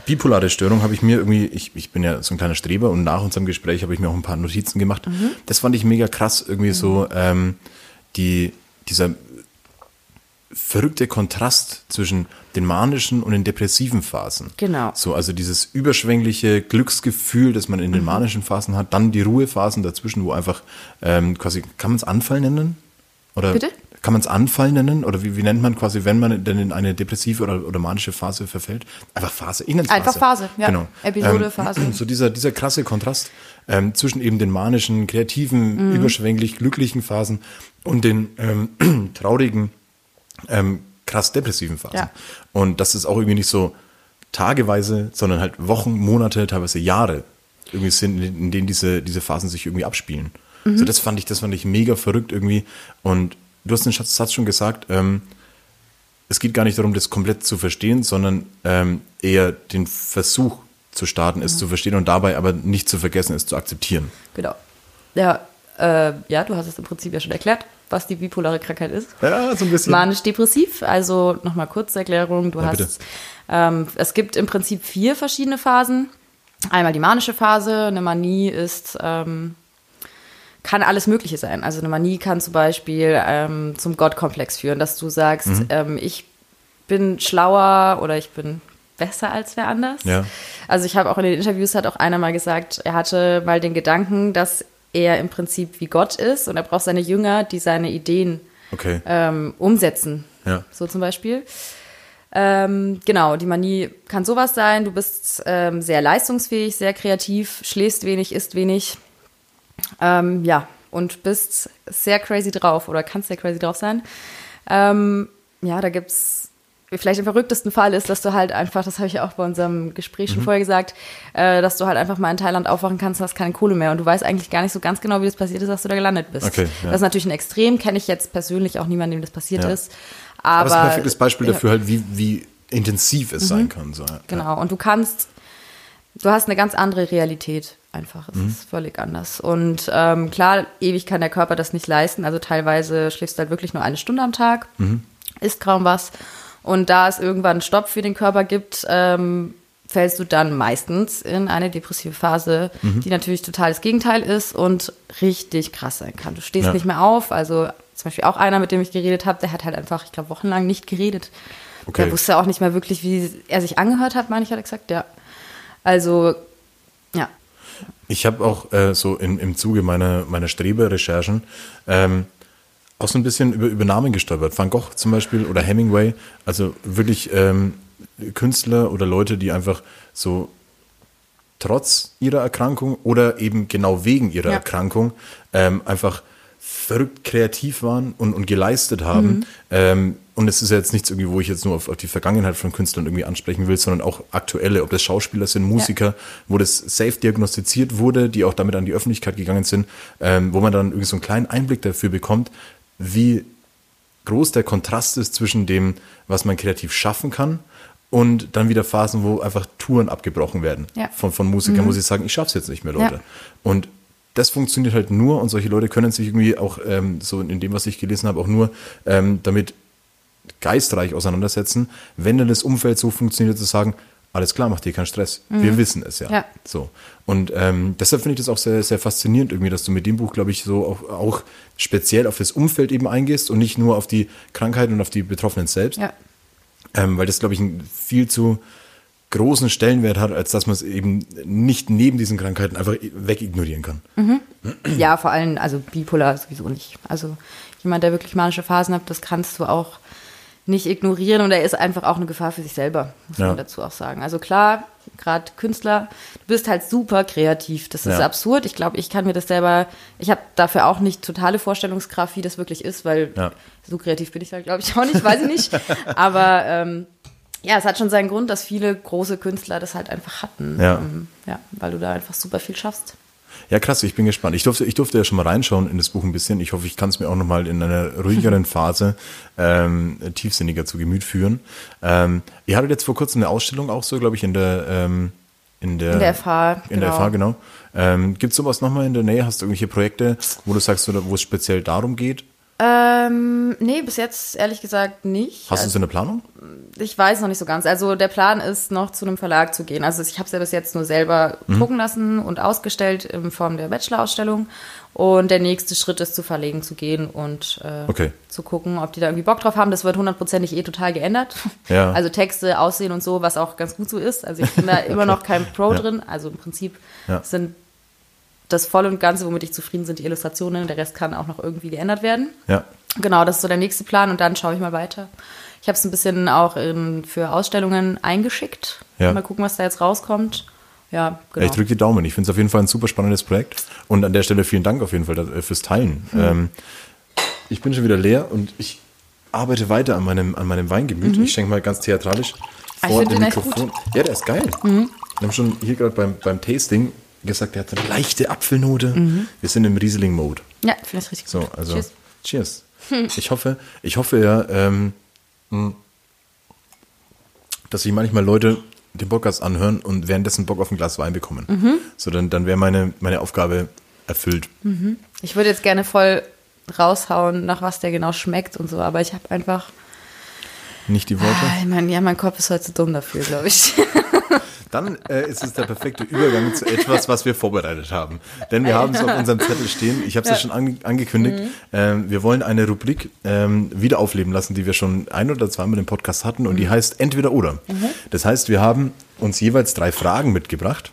bipolare Störung habe ich mir irgendwie, ich, ich bin ja so ein kleiner Streber und nach unserem Gespräch habe ich mir auch ein paar Notizen gemacht. Mhm. Das fand ich mega krass, irgendwie so ähm, die, dieser verrückte Kontrast zwischen den manischen und den depressiven Phasen. Genau. So, also dieses überschwängliche Glücksgefühl, das man in den manischen Phasen hat, dann die Ruhephasen dazwischen, wo einfach quasi, quasi, kann man es Anfall nennen? Oder Bitte? Kann man es Anfall nennen? Oder wie, wie nennt man quasi, wenn man denn in eine depressive oder, oder manische Phase verfällt? Einfach Phase. Ich nenn's Einfach Phase, ja. Genau. Episode, ähm, Phase. So dieser, dieser krasse Kontrast ähm, zwischen eben den manischen, kreativen, Mhm. überschwänglich glücklichen Phasen und den ähm, traurigen, ähm, krass depressiven Phasen. Ja. Und das ist auch irgendwie nicht so tageweise, sondern halt Wochen, Monate, teilweise Jahre irgendwie sind, in denen diese, diese Phasen sich irgendwie abspielen. Mhm. So, das fand ich, das fand ich mega verrückt irgendwie. Und du hast den Satz schon gesagt, ähm, es geht gar nicht darum, das komplett zu verstehen, sondern ähm, eher den Versuch zu starten, Mhm. es zu verstehen und dabei aber nicht zu vergessen, es zu akzeptieren. Genau. Ja, äh, ja, du hast es im Prinzip ja schon erklärt, was die bipolare Krankheit ist. Ja, so ein bisschen. Manisch-depressiv, also nochmal kurze Erklärung. Du Ja, hast, ähm, es gibt im Prinzip vier verschiedene Phasen. Einmal die manische Phase, eine Manie ist, ähm, kann alles Mögliche sein. Also eine Manie kann zum Beispiel ähm, zum Gottkomplex führen, dass du sagst, Mhm. ähm, ich bin schlauer oder ich bin besser als wer anders. Ja. Also ich habe auch in den Interviews hat auch einer mal gesagt, er hatte mal den Gedanken, dass er im Prinzip wie Gott ist und er braucht seine Jünger, die seine Ideen Okay. ähm, umsetzen. Ja. So zum Beispiel. Ähm, genau, die Manie kann sowas sein. Du bist ähm, sehr leistungsfähig, sehr kreativ, schläfst wenig, isst wenig. Ähm, ja, und bist sehr crazy drauf oder kannst sehr crazy drauf sein. Ähm, ja, da gibt's vielleicht den verrücktesten Fall ist, dass du halt einfach, das habe ich ja auch bei unserem Gespräch Mhm. schon vorher gesagt, äh, dass du halt einfach mal in Thailand aufwachen kannst und hast keine Kohle mehr und du weißt eigentlich gar nicht so ganz genau, wie das passiert ist, dass du da gelandet bist. Okay, ja. Das ist natürlich ein Extrem, kenne ich jetzt persönlich auch niemanden, dem das passiert Ja. ist. Aber Aber, das ist ein perfektes Beispiel ja, dafür halt, wie, wie intensiv es sein kann. So. Genau, und du kannst, du hast eine ganz andere Realität einfach. Es Mhm. ist völlig anders. Und ähm, klar, ewig kann der Körper das nicht leisten. Also teilweise schläfst du halt wirklich nur eine Stunde am Tag, Mhm. isst kaum was. Und da es irgendwann einen Stopp für den Körper gibt, ähm, fällst du dann meistens in eine depressive Phase, Mhm. die natürlich total das Gegenteil ist und richtig krass sein kann. Du stehst Ja. nicht mehr auf. Also zum Beispiel auch einer, mit dem ich geredet habe, der hat halt einfach, ich glaube, wochenlang nicht geredet. Okay. Der wusste auch nicht mehr wirklich, wie er sich angehört hat, meine ich, hat er gesagt, ja. Also, ja. Ich habe auch äh, so in, im Zuge meiner, meiner Streber-Recherchen ähm, auch so ein bisschen über, über Namen gestolpert. Van Gogh zum Beispiel oder Hemingway, also wirklich ähm, Künstler oder Leute, die einfach so trotz ihrer Erkrankung oder eben genau wegen ihrer Ja. Erkrankung ähm, einfach verrückt kreativ waren und, und geleistet haben. Mhm. Ähm, und es ist ja jetzt nichts irgendwie, wo ich jetzt nur auf, auf die Vergangenheit von Künstlern irgendwie ansprechen will, sondern auch aktuelle, ob das Schauspieler sind, Musiker, wo das safe diagnostiziert wurde, die auch damit an die Öffentlichkeit gegangen sind, ähm, wo man dann irgendwie so einen kleinen Einblick dafür bekommt, wie groß der Kontrast ist zwischen dem, was man kreativ schaffen kann und dann wieder Phasen, wo einfach Touren abgebrochen werden Ja. von, von Musikern, wo sie sagen, ich schaff's jetzt nicht mehr, Leute. Ja. Und das funktioniert halt nur und solche Leute können sich irgendwie auch ähm, so in dem, was ich gelesen habe, auch nur ähm, damit geistreich auseinandersetzen, wenn dann das Umfeld so funktioniert, zu sagen, alles klar, mach dir keinen Stress. Wir wissen es ja. Ja. So. Und ähm, deshalb finde ich das auch sehr, sehr faszinierend irgendwie, dass du mit dem Buch, glaube ich, so auch, auch speziell auf das Umfeld eben eingehst und nicht nur auf die Krankheit und auf die Betroffenen selbst. Ja. Ähm, weil das, glaube ich, viel zu großen Stellenwert hat, als dass man es eben nicht neben diesen Krankheiten einfach wegignorieren kann. Ja, vor allem, also bipolar sowieso nicht. Also jemand, der wirklich manische Phasen hat, das kannst du auch nicht ignorieren und er ist einfach auch eine Gefahr für sich selber, muss Ja. man dazu auch sagen. Also klar, gerade Künstler, du bist halt super kreativ. Das ist Ja. absurd. Ich glaube, ich kann mir das selber, ich habe dafür auch nicht totale Vorstellungskraft, wie das wirklich ist, weil Ja. so kreativ bin ich halt, glaube ich, auch nicht, weiß ich nicht. Aber ähm, ja, es hat schon seinen Grund, dass viele große Künstler das halt einfach hatten. Ja. Ähm, ja, weil du da einfach super viel schaffst. Ja, krass, ich bin gespannt. Ich durfte, ich durfte ja schon mal reinschauen in das Buch ein bisschen. Ich hoffe, ich kann es mir auch nochmal in einer ruhigeren Phase ähm, tiefsinniger zu Gemüt führen. Ähm, ihr hattet jetzt vor kurzem eine Ausstellung auch so, glaube ich, in der ähm, in der, In der FH, In der genau. FH, genau. Ähm, Gibt es sowas nochmal in der Nähe? Hast du irgendwelche Projekte, wo du sagst, wo es speziell darum geht? Ähm, nee, bis jetzt ehrlich gesagt nicht. Hast du es in der Planung? Ich weiß noch nicht so ganz. Also der Plan ist, noch zu einem Verlag zu gehen. Also ich habe es ja bis jetzt nur selber Mhm. drucken lassen und ausgestellt in Form der Bachelor-Ausstellung. Und der nächste Schritt ist, zu Verlegen zu gehen und äh, Okay. zu gucken, ob die da irgendwie Bock drauf haben. Das wird hundertprozentig eh total geändert. Ja. Also Texte, Aussehen und so, was auch ganz gut so ist. Also ich bin da immer noch kein Pro Ja. drin. Also im Prinzip Ja. sind das voll und Ganze, womit ich zufrieden sind, die Illustrationen. Der Rest kann auch noch irgendwie geändert werden. Ja. Genau, das ist so der nächste Plan und dann schaue ich mal weiter. Ich habe es ein bisschen auch in, für Ausstellungen eingeschickt. Ja. Mal gucken, was da jetzt rauskommt. Ja, genau. Ich drücke die Daumen. Ich finde es auf jeden Fall ein super spannendes Projekt. Und an der Stelle vielen Dank auf jeden Fall da- fürs Teilen. Hm. Ähm, ich bin schon wieder leer und ich arbeite weiter an meinem, an meinem Weingemüt. Ich schenke mal ganz theatralisch Mhm. Ah, vor dem Mikrofon. Ja, der ist geil. Wir haben schon hier gerade beim, beim Tasting gesagt, der hat eine leichte Apfelnote. Wir sind im Riesling-Mode. ja, finde ich richtig So, gut. also Tschüss. cheers. Ich hoffe, ich hoffe ja, ähm, mh, dass sich manchmal Leute den Podcast anhören und währenddessen Bock auf ein Glas Wein bekommen. Mhm. So, dann, dann wäre meine, meine Aufgabe erfüllt. Ich würde jetzt gerne voll raushauen, nach was der genau schmeckt und so, aber ich habe einfach, Nicht die Worte. ah, mein, ja, mein Kopf ist heute dumm dafür, glaube ich. Dann äh, ist es der perfekte Übergang zu etwas, was wir vorbereitet haben. Denn wir haben es auf unserem Zettel stehen. Ich habe es ja. schon ange angekündigt. Mhm. Ähm, wir wollen eine Rubrik ähm, wieder aufleben lassen, die wir schon ein oder zweimal im Podcast hatten. Und Mhm. die heißt Entweder oder. Das heißt, wir haben uns jeweils drei Fragen mitgebracht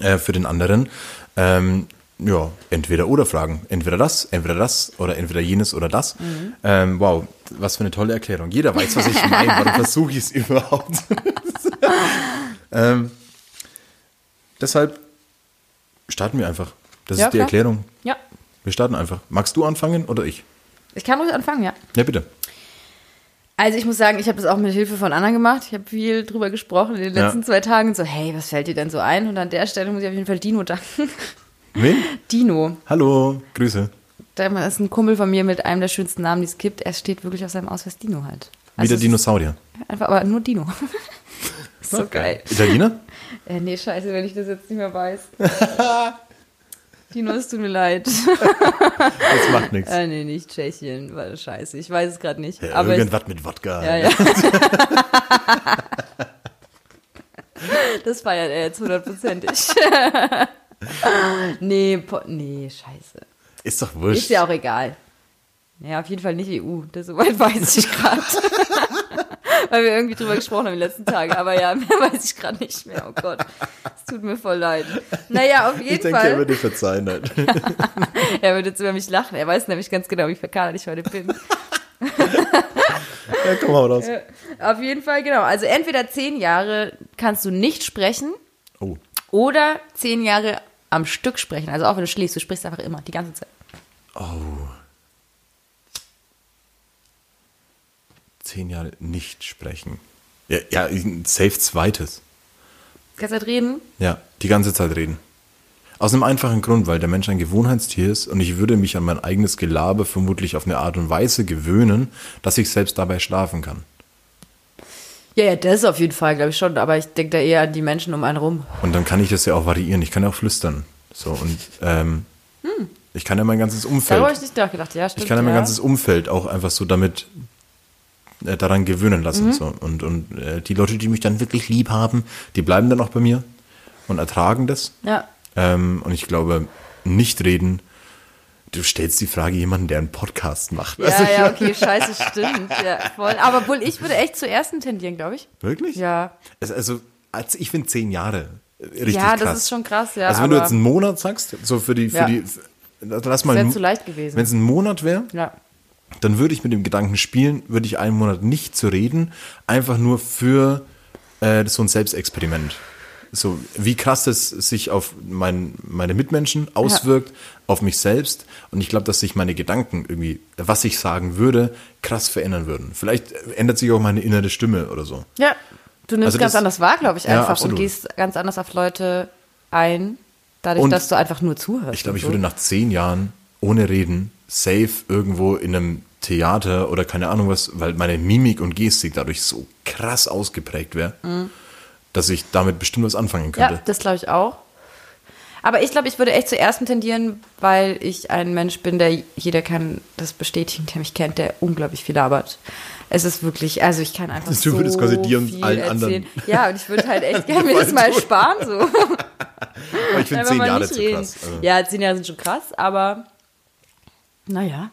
äh, für den anderen. Ähm, ja, entweder oder Fragen. Entweder das, entweder das oder entweder jenes oder das. Mhm. Ähm, wow, was für eine tolle Erklärung. Jeder weiß, was ich meine. Warum versuche ich es überhaupt? ähm, deshalb starten wir einfach. Das Ja, ist die klar. Erklärung. ja, Wir starten einfach. Magst du anfangen oder ich? ich kann ruhig anfangen, ja. Ja, bitte. Also ich muss sagen, ich habe das auch mit Hilfe von anderen gemacht. Ich habe viel drüber gesprochen in den Ja. letzten zwei Tagen. So, hey, was fällt dir denn so ein? Und an der Stelle muss ich auf jeden Fall Dino danken. Wen? Dino. Hallo, Grüße. Der ist ein Kumpel von mir mit einem der schönsten Namen, die es gibt. Er steht wirklich auf seinem Ausweis Dino halt. Wieder es ist Dinosaurier. Einfach, aber nur Dino. so geil. Italiener? Äh, nee, scheiße, wenn ich das jetzt nicht mehr weiß. Dino, es tut mir leid. Das macht nichts. äh, nee, nicht Tschechien. War scheiße. Ich weiß es gerade nicht. aber ich, Irgendwas mit Wodka. ja, ja. das feiert er jetzt hundertprozentig. Nee, po nee, scheiße. Ist doch wurscht. Ist ja auch egal. Ja, auf jeden Fall nicht EU. Das soweit weiß ich gerade. Weil wir irgendwie drüber gesprochen haben die letzten Tage. Aber ja, mehr weiß ich gerade nicht mehr. Oh Gott. Es tut mir voll leid. Naja, auf jeden ich denke, er Fall. würde verzeihen. Halt. er würde jetzt über mich lachen. Er weiß nämlich ganz genau, wie verkadert ich heute bin. ja, komm mal raus. Auf jeden Fall, genau. Also entweder zehn Jahre kannst du nicht sprechen Oh, oder zehn Jahre am Stück sprechen. Also auch wenn du schläfst, du sprichst einfach immer, die ganze Zeit. zehn Jahre nicht sprechen. Ja, ja safe zweites. Die ganze Zeit reden. Ja, die ganze Zeit reden. Aus einem einfachen Grund, weil der Mensch ein Gewohnheitstier ist und ich würde mich an mein eigenes Gelaber vermutlich auf eine Art und Weise gewöhnen, dass ich selbst dabei schlafen kann. Ja, ja, das auf jeden Fall, glaube ich schon. Aber ich denke da eher an die Menschen um einen rum. Und dann kann ich das ja auch variieren. Ich kann ja auch flüstern. So und ähm, Ich kann ja mein ganzes Darüber Umfeld, habe ich nicht nachgedacht. Ja, stimmt. ich kann ja mein ja. ganzes Umfeld auch einfach so damit äh, daran gewöhnen lassen. Mhm. So. Und, und äh, die Leute, die mich dann wirklich lieb haben, die bleiben dann auch bei mir und ertragen das. Ja. Ähm, und ich glaube, nicht reden. Du stellst die Frage jemanden, der einen Podcast macht. Also, Ja, ja, okay, scheiße, stimmt. Ja, voll. Aber wohl, ich würde echt zur ersten tendieren, glaube ich. Wirklich? Ja. Also, als ich finde zehn Jahre richtig Ja, krass. das ist schon krass, ja. also wenn du jetzt einen Monat sagst, so für die, für Ja. die, für, lass mal, wär einen- zu leicht gewesen. Wenn es ein Monat wäre, Ja. dann würde ich mit dem Gedanken spielen, würde ich einen Monat nicht zu reden, einfach nur für äh, so ein Selbstexperiment. So, wie krass das sich auf mein, meine Mitmenschen auswirkt, auf mich selbst. Und ich glaube, dass sich meine Gedanken irgendwie, was ich sagen würde, krass verändern würden. Vielleicht ändert sich auch meine innere Stimme oder so. Ja. Du nimmst Also ganz das- anders wahr, glaube ich, Ja, einfach absolut. und gehst ganz anders auf Leute ein, dadurch, Und dass du einfach nur zuhörst. Ich glaube, ich so. würde nach zehn Jahren ohne Reden safe irgendwo in einem Theater oder keine Ahnung was, weil meine Mimik und Gestik dadurch so krass ausgeprägt wäre, dass ich damit bestimmt was anfangen könnte. Ja, das glaube ich auch. Aber ich glaube, ich würde echt zuerst tendieren, weil ich ein Mensch bin, der jeder kann das bestätigen, der mich kennt, der unglaublich viel labert. Es ist wirklich, also ich kann einfach Du so würdest quasi dir und allen erzählen. anderen- Ja, und ich würde halt echt gerne mir das mal sparen, so. Aber ich finde zehn Jahre zu krass. Also, Ja, zehn Jahre sind schon krass, aber naja.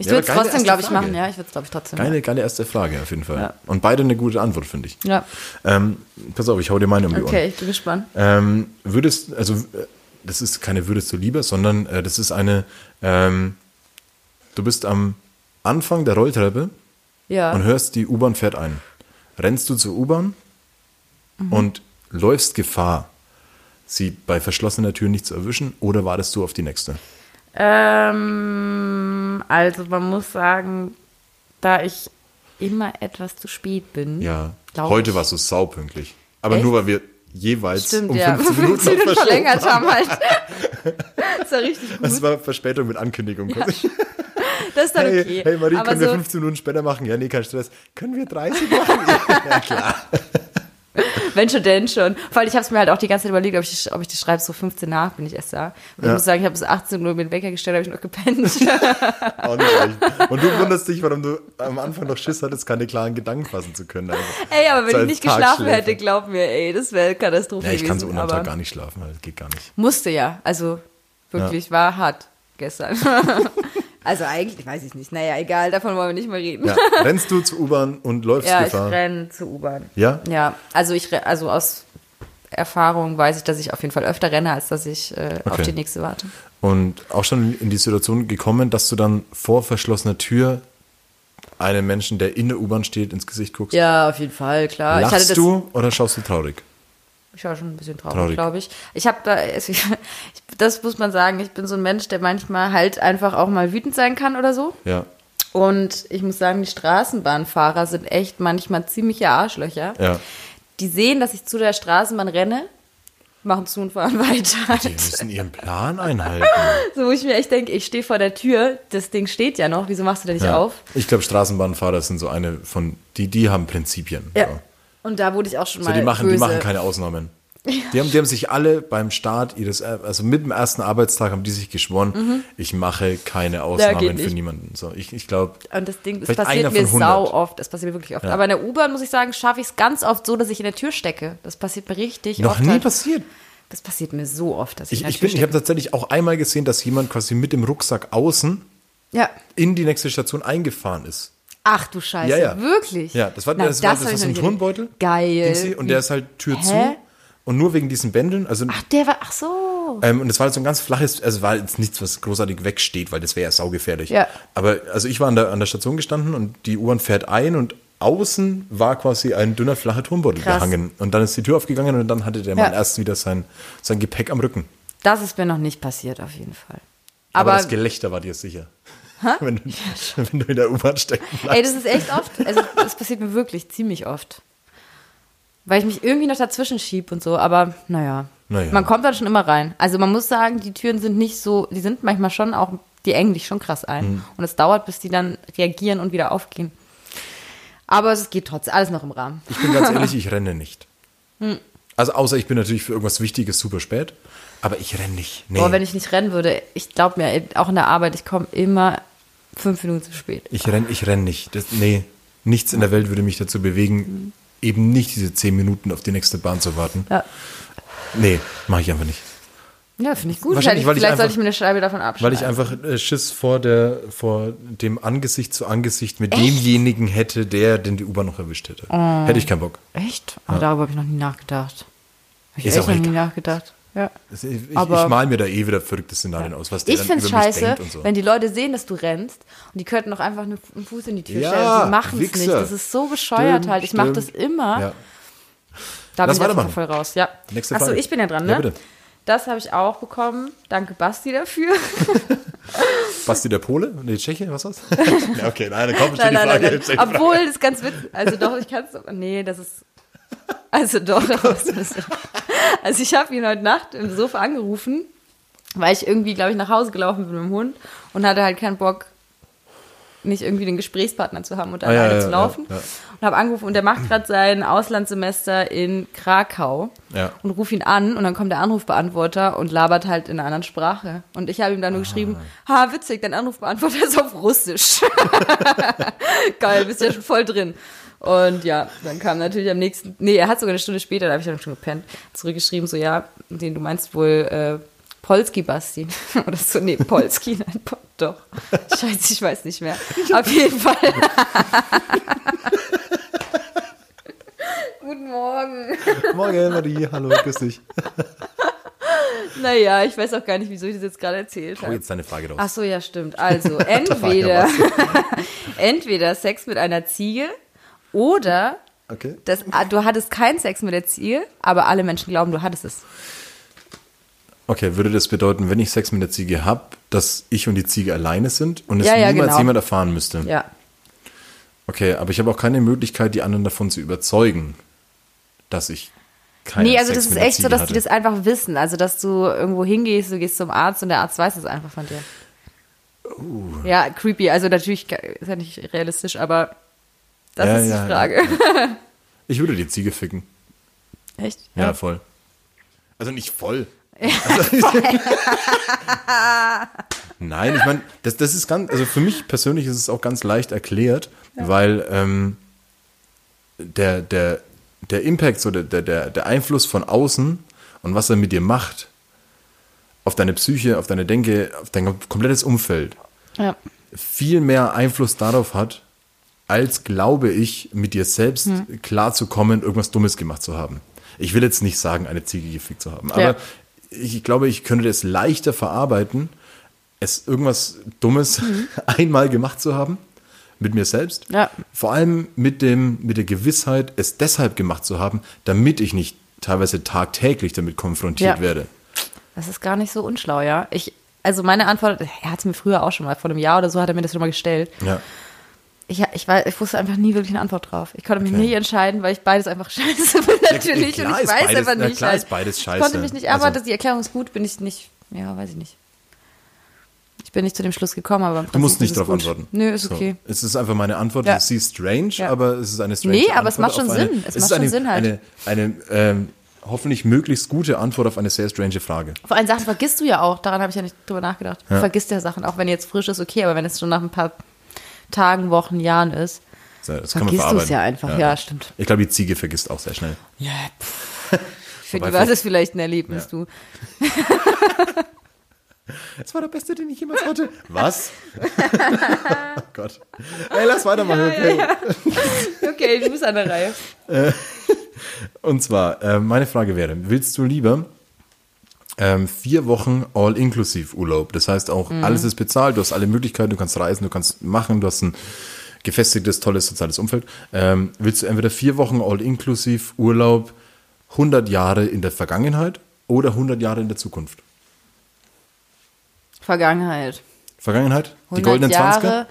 Ich Ja, würde es trotzdem, glaube ich, Frage. machen. Ja, ich würde es, glaube ich, trotzdem Geile, geile erste Frage auf jeden Fall. Ja. Und beide eine gute Antwort, finde ich. machen. Ja, Ähm, pass auf, ich hau dir meine um die okay, ich bin gespannt. Ohren. Ähm, würdest, also, das ist keine würdest du lieber, sondern äh, das ist eine, ähm, du bist am Anfang der Rolltreppe Ja. und hörst, die U-Bahn fährt ein. Rennst du zur U-Bahn Mhm. und läufst Gefahr, sie bei verschlossener Tür nicht zu erwischen oder wartest du auf die nächste? Ähm, also man muss sagen, da ich immer etwas zu spät bin. Ja, heute ich. warst du saupünktlich. Aber Echt? nur, weil wir jeweils Stimmt, um ja. 15 Minuten, noch 15 Minuten verlängert haben halt. das war richtig gut. Das war Verspätung mit Ankündigung. Das ist dann Hey, okay. hey Marie, Aber können wir so, 15 Minuten später machen? Ja, nee, kein Stress. Können wir 30 machen? ja, klar. wenn schon, denn schon. Vor allem, ich habe es mir halt auch die ganze Zeit überlegt, ob ich, ob ich das schreibe, so 15 nach bin ich erst da. Und ich Ja. muss sagen, ich habe bis 18 Uhr mit dem Wecker gestellt, habe ich noch gepennt. Auch nicht. Und du wunderst dich, warum du am Anfang noch Schiss hattest, keine klaren Gedanken fassen zu können. Also, ey, aber wenn so ich nicht geschlafen hätte, glaub mir, ey, das wäre Katastrophe Ja, ich kann so gewesen. unter dem aber Tag gar nicht schlafen, das geht gar nicht. Musste ja, also wirklich, war hart gestern. Also eigentlich, weiß ich nicht. Naja, egal, davon wollen wir nicht mehr reden. Ja, rennst du zur U-Bahn und läufst Ja, ich Gefahr? renne zur U-Bahn. Ja? Ja, also ich also aus Erfahrung weiß ich, dass ich auf jeden Fall öfter renne, als dass ich äh, auf Okay. die nächste warte. Und auch schon in die Situation gekommen, dass du dann vor verschlossener Tür einem Menschen, der in der U-Bahn steht, ins Gesicht guckst? Ja, auf jeden Fall, klar. ich Lachst das, du oder schaust du traurig? Ich war schon ein bisschen traurig, Traurig. glaube ich. Ich habe da, also ich, das muss man sagen, ich bin so ein Mensch, der manchmal halt einfach auch mal wütend sein kann oder so. Ja. Und ich muss sagen, die Straßenbahnfahrer sind echt manchmal ziemliche Arschlöcher. Ja. Die sehen, dass ich zu der Straßenbahn renne, machen zu und fahren weiter. Die müssen ihren Plan einhalten. So, wo ich mir echt denke, ich stehe vor der Tür, das Ding steht ja noch, wieso machst du da nicht Ja. auf? Ich glaube, Straßenbahnfahrer sind so eine von, die, die haben Prinzipien. Ja. So. Und da wurde ich auch schon So, mal die machen, böse. die machen keine Ausnahmen. Die haben, die haben sich alle beim Start ihres, also mit dem ersten Arbeitstag haben die sich geschworen, ich mache keine Ausnahmen für niemanden. So, ich, ich glaube, Und das Ding, das passiert mir von 100. sau oft. Das passiert mir wirklich oft. Ja. Aber in der U-Bahn, muss ich sagen, schaffe ich es ganz oft so, dass ich in der Tür stecke. Das passiert mir richtig noch oft. nie halt. passiert. Das passiert mir so oft, dass ich, Ich, ich, bin, ich habe tatsächlich auch einmal gesehen, dass jemand quasi mit dem Rucksack außen Ja. in die nächste Station eingefahren ist. Ach du Scheiße. Ja, ja. Wirklich? Ja, das war, Na, das war, das war so ein Turnbeutel. Geil. Und der ist halt Tür Hä? zu. Und nur wegen diesen Bändeln, also Ach, der war, ach so. Ähm, und das war halt so ein ganz flaches, also war jetzt nichts, was großartig wegsteht, weil das wäre ja saugefährlich. Ja. Aber also ich war an der, an der Station gestanden und die U-Bahn fährt ein und außen war quasi ein dünner, flacher Turmbeutel Krass. gehangen. Und dann ist die Tür aufgegangen und dann hatte der Mann Ja. erst wieder sein, sein Gepäck am Rücken. Das ist mir noch nicht passiert, auf jeden Fall. Aber, Aber, das Gelächter war dir sicher. Wenn, du, wenn du in der U-Bahn stecken bleibst. ey, das ist echt oft. Also, das passiert mir wirklich ziemlich oft. Weil ich mich irgendwie noch dazwischen schieb und so, aber naja. Naja. Man kommt dann schon immer rein. Also man muss sagen, die Türen sind nicht so, die sind manchmal schon auch, die engen dich schon krass ein. Mhm. Und es dauert, bis die dann reagieren und wieder aufgehen. Aber es geht trotzdem, alles noch im Rahmen. Ich bin ganz ehrlich, ich renne nicht. Hm. Also außer ich bin natürlich für irgendwas Wichtiges super spät, aber ich renne nicht. Nee. Boah, wenn ich nicht rennen würde, ich glaube mir, auch in der Arbeit, ich komme immer fünf Minuten zu spät. ich renn, ich renn nicht. Das, nee, nichts in der Welt würde mich dazu bewegen, eben nicht diese zehn Minuten auf die nächste Bahn zu warten. Ja, Nee, mache ich einfach nicht. ja finde ich gut. Wahrscheinlich, Vielleicht, weil ich vielleicht einfach- sollte ich mir eine Scheibe davon abschneiden. Weil ich einfach äh, Schiss vor, der, vor dem Angesicht zu Angesicht mit demjenigen hätte, der den die U-Bahn noch erwischt hätte. Oh. Hätte ich keinen Bock. Echt? Aber darüber habe ich noch nie nachgedacht. Habe ich Ist echt auch noch nie nachgedacht. Ja. Ich, ich, Aber- ich mal mir da eh wieder verrückte Szenarien aus, was der Ich finde scheiße, so. wenn die Leute sehen, dass du rennst und die könnten doch einfach einen Fuß in die Tür Ja, stellen. Sie machen es nicht. Das ist so bescheuert Stimmt, halt. Ich mache das immer. Ja. Da Lass bin ich. Fall voll raus. Ja. Nächste Achso, Frage. ich bin ja dran, Ja, ne? Das habe ich auch bekommen. Danke Basti dafür. Basti der Pole? Nee, Tscheche, was war's? ja, okay, nein, dann kommt nein, die nein, Frage. nein, nein. die. Obwohl, das ist ganz witzig. Also doch, ich kann es. Nee, das ist. Also doch. Also ich habe ihn heute Nacht im Sofa angerufen, weil ich irgendwie, glaube ich, nach Hause gelaufen bin mit dem Hund und hatte halt keinen Bock, nicht irgendwie den Gesprächspartner zu haben und Ah, ja, alleine ja, zu ja, laufen. ja. Und habe angerufen und der macht gerade sein Auslandssemester in Krakau Ja. und ruf ihn an und dann kommt der Anrufbeantworter und labert halt in einer anderen Sprache. Und ich habe ihm dann nur geschrieben, Ah. ha, witzig, dein Anrufbeantworter ist auf Russisch. Geil, bist ja schon voll drin. Und ja, dann kam natürlich am nächsten, nee, er hat sogar eine Stunde später, da habe ich dann schon gepennt, zurückgeschrieben, so ja, den du meinst wohl äh, Polski Basti oder so, nee, Polski, nein, po doch. Scheiße, ich weiß nicht mehr. Auf jeden Fall. Guten Morgen. Morgen, Marie, hallo, grüß dich. Naja, ich weiß auch gar nicht, wieso ich das jetzt gerade erzählt habe. jetzt deine Frage raus. Ach so, ja, stimmt. Also, entweder, entweder Sex mit einer Ziege oder Okay. das, ah, du hattest keinen Sex mit der Ziege, aber alle Menschen glauben, du hattest es. Okay, würde das bedeuten, wenn ich Sex mit der Ziege habe, dass ich und die Ziege alleine sind und es Ja, ja, niemals genau. jemand erfahren müsste? Ja. Okay, aber ich habe auch keine Möglichkeit, die anderen davon zu überzeugen, dass ich keinen Nee, also Sex das ist mit echt so, Ziege dass hatte. die das einfach wissen. Also, dass du irgendwo hingehst, du gehst zum Arzt und der Arzt weiß es einfach von dir. Uh. Ja, creepy. Also, natürlich ist ja nicht realistisch, aber das Ja, ist die ja, Frage. Ich würde die Ziege ficken. Echt? Ja, voll. Also nicht voll. Also, Nein, ich meine, das, das ist ganz, also für mich persönlich ist es auch ganz leicht erklärt, weil ähm, der, der, der Impact, so der, der- der, der Einfluss von außen und was er mit dir macht, auf deine Psyche, auf deine Denke, auf dein komplettes Umfeld, Ja. viel mehr Einfluss darauf hat, als glaube ich, mit dir selbst Hm. klarzukommen, irgendwas Dummes gemacht zu haben. Ich will jetzt nicht sagen, eine Ziege gefickt zu haben, aber Ja. ich glaube, ich könnte das leichter verarbeiten, es irgendwas Dummes einmal gemacht zu haben mit mir selbst. Ja. Vor allem mit dem, mit der Gewissheit, es deshalb gemacht zu haben, damit ich nicht teilweise tagtäglich damit konfrontiert Ja. werde. Das ist gar nicht so unschlau, ja. Ich, also meine Antwort, er hat es mir früher auch schon mal, vor einem Jahr oder so hat er mir das schon mal gestellt. Ja. Ich, ich, weiß, ich wusste einfach nie wirklich eine Antwort drauf. Ich konnte mich Okay. nie entscheiden, weil ich beides einfach scheiße finde natürlich. klar und ich weiß beides- einfach nicht. klar halt. ist beides Ich scheiße. konnte mich nicht, aber Also- dass die Erklärung ist gut, bin ich nicht, ja, weiß ich nicht. Ich bin nicht zu dem Schluss gekommen, aber Du musst nicht es darauf antworten. Nö, ist So. okay. Es ist einfach meine Antwort. Ja. Sie ist strange, Ja. aber es ist eine strange Nee, aber es Antwort macht schon eine, Sinn. Es ist macht schon eine, Sinn halt. Eine, eine ähm, hoffentlich möglichst gute Antwort auf eine sehr strange Frage. Vor allem Sachen vergisst du ja auch, daran habe ich ja nicht drüber nachgedacht. Du vergisst ja Sachen, auch wenn jetzt frisch ist, okay, aber wenn es schon nach ein paar Tagen, Wochen, Jahren ist. Das Vergisst du's verarbeiten. ja einfach. Ja, stimmt. Ich glaube, die Ziege vergisst auch sehr schnell. Ja, Für die war vielleicht- das vielleicht ein Erlebnis, du. Das war der Beste, den ich jemals hatte. Was? oh Gott. Ey, lass weitermachen. Okay. Okay, du bist an der Reihe. Und zwar, äh, meine Frage wäre, willst du lieber ähm, vier Wochen All-Inclusive-Urlaub? Das heißt auch, Mhm. alles ist bezahlt, du hast alle Möglichkeiten, du kannst reisen, du kannst machen, du hast ein gefestigtes, tolles soziales Umfeld. Ähm, willst du entweder vier Wochen All-Inclusive-Urlaub, 100 Jahre in der Vergangenheit oder 100 Jahre in der Zukunft? Vergangenheit. Vergangenheit? Die 100 goldenen 20er?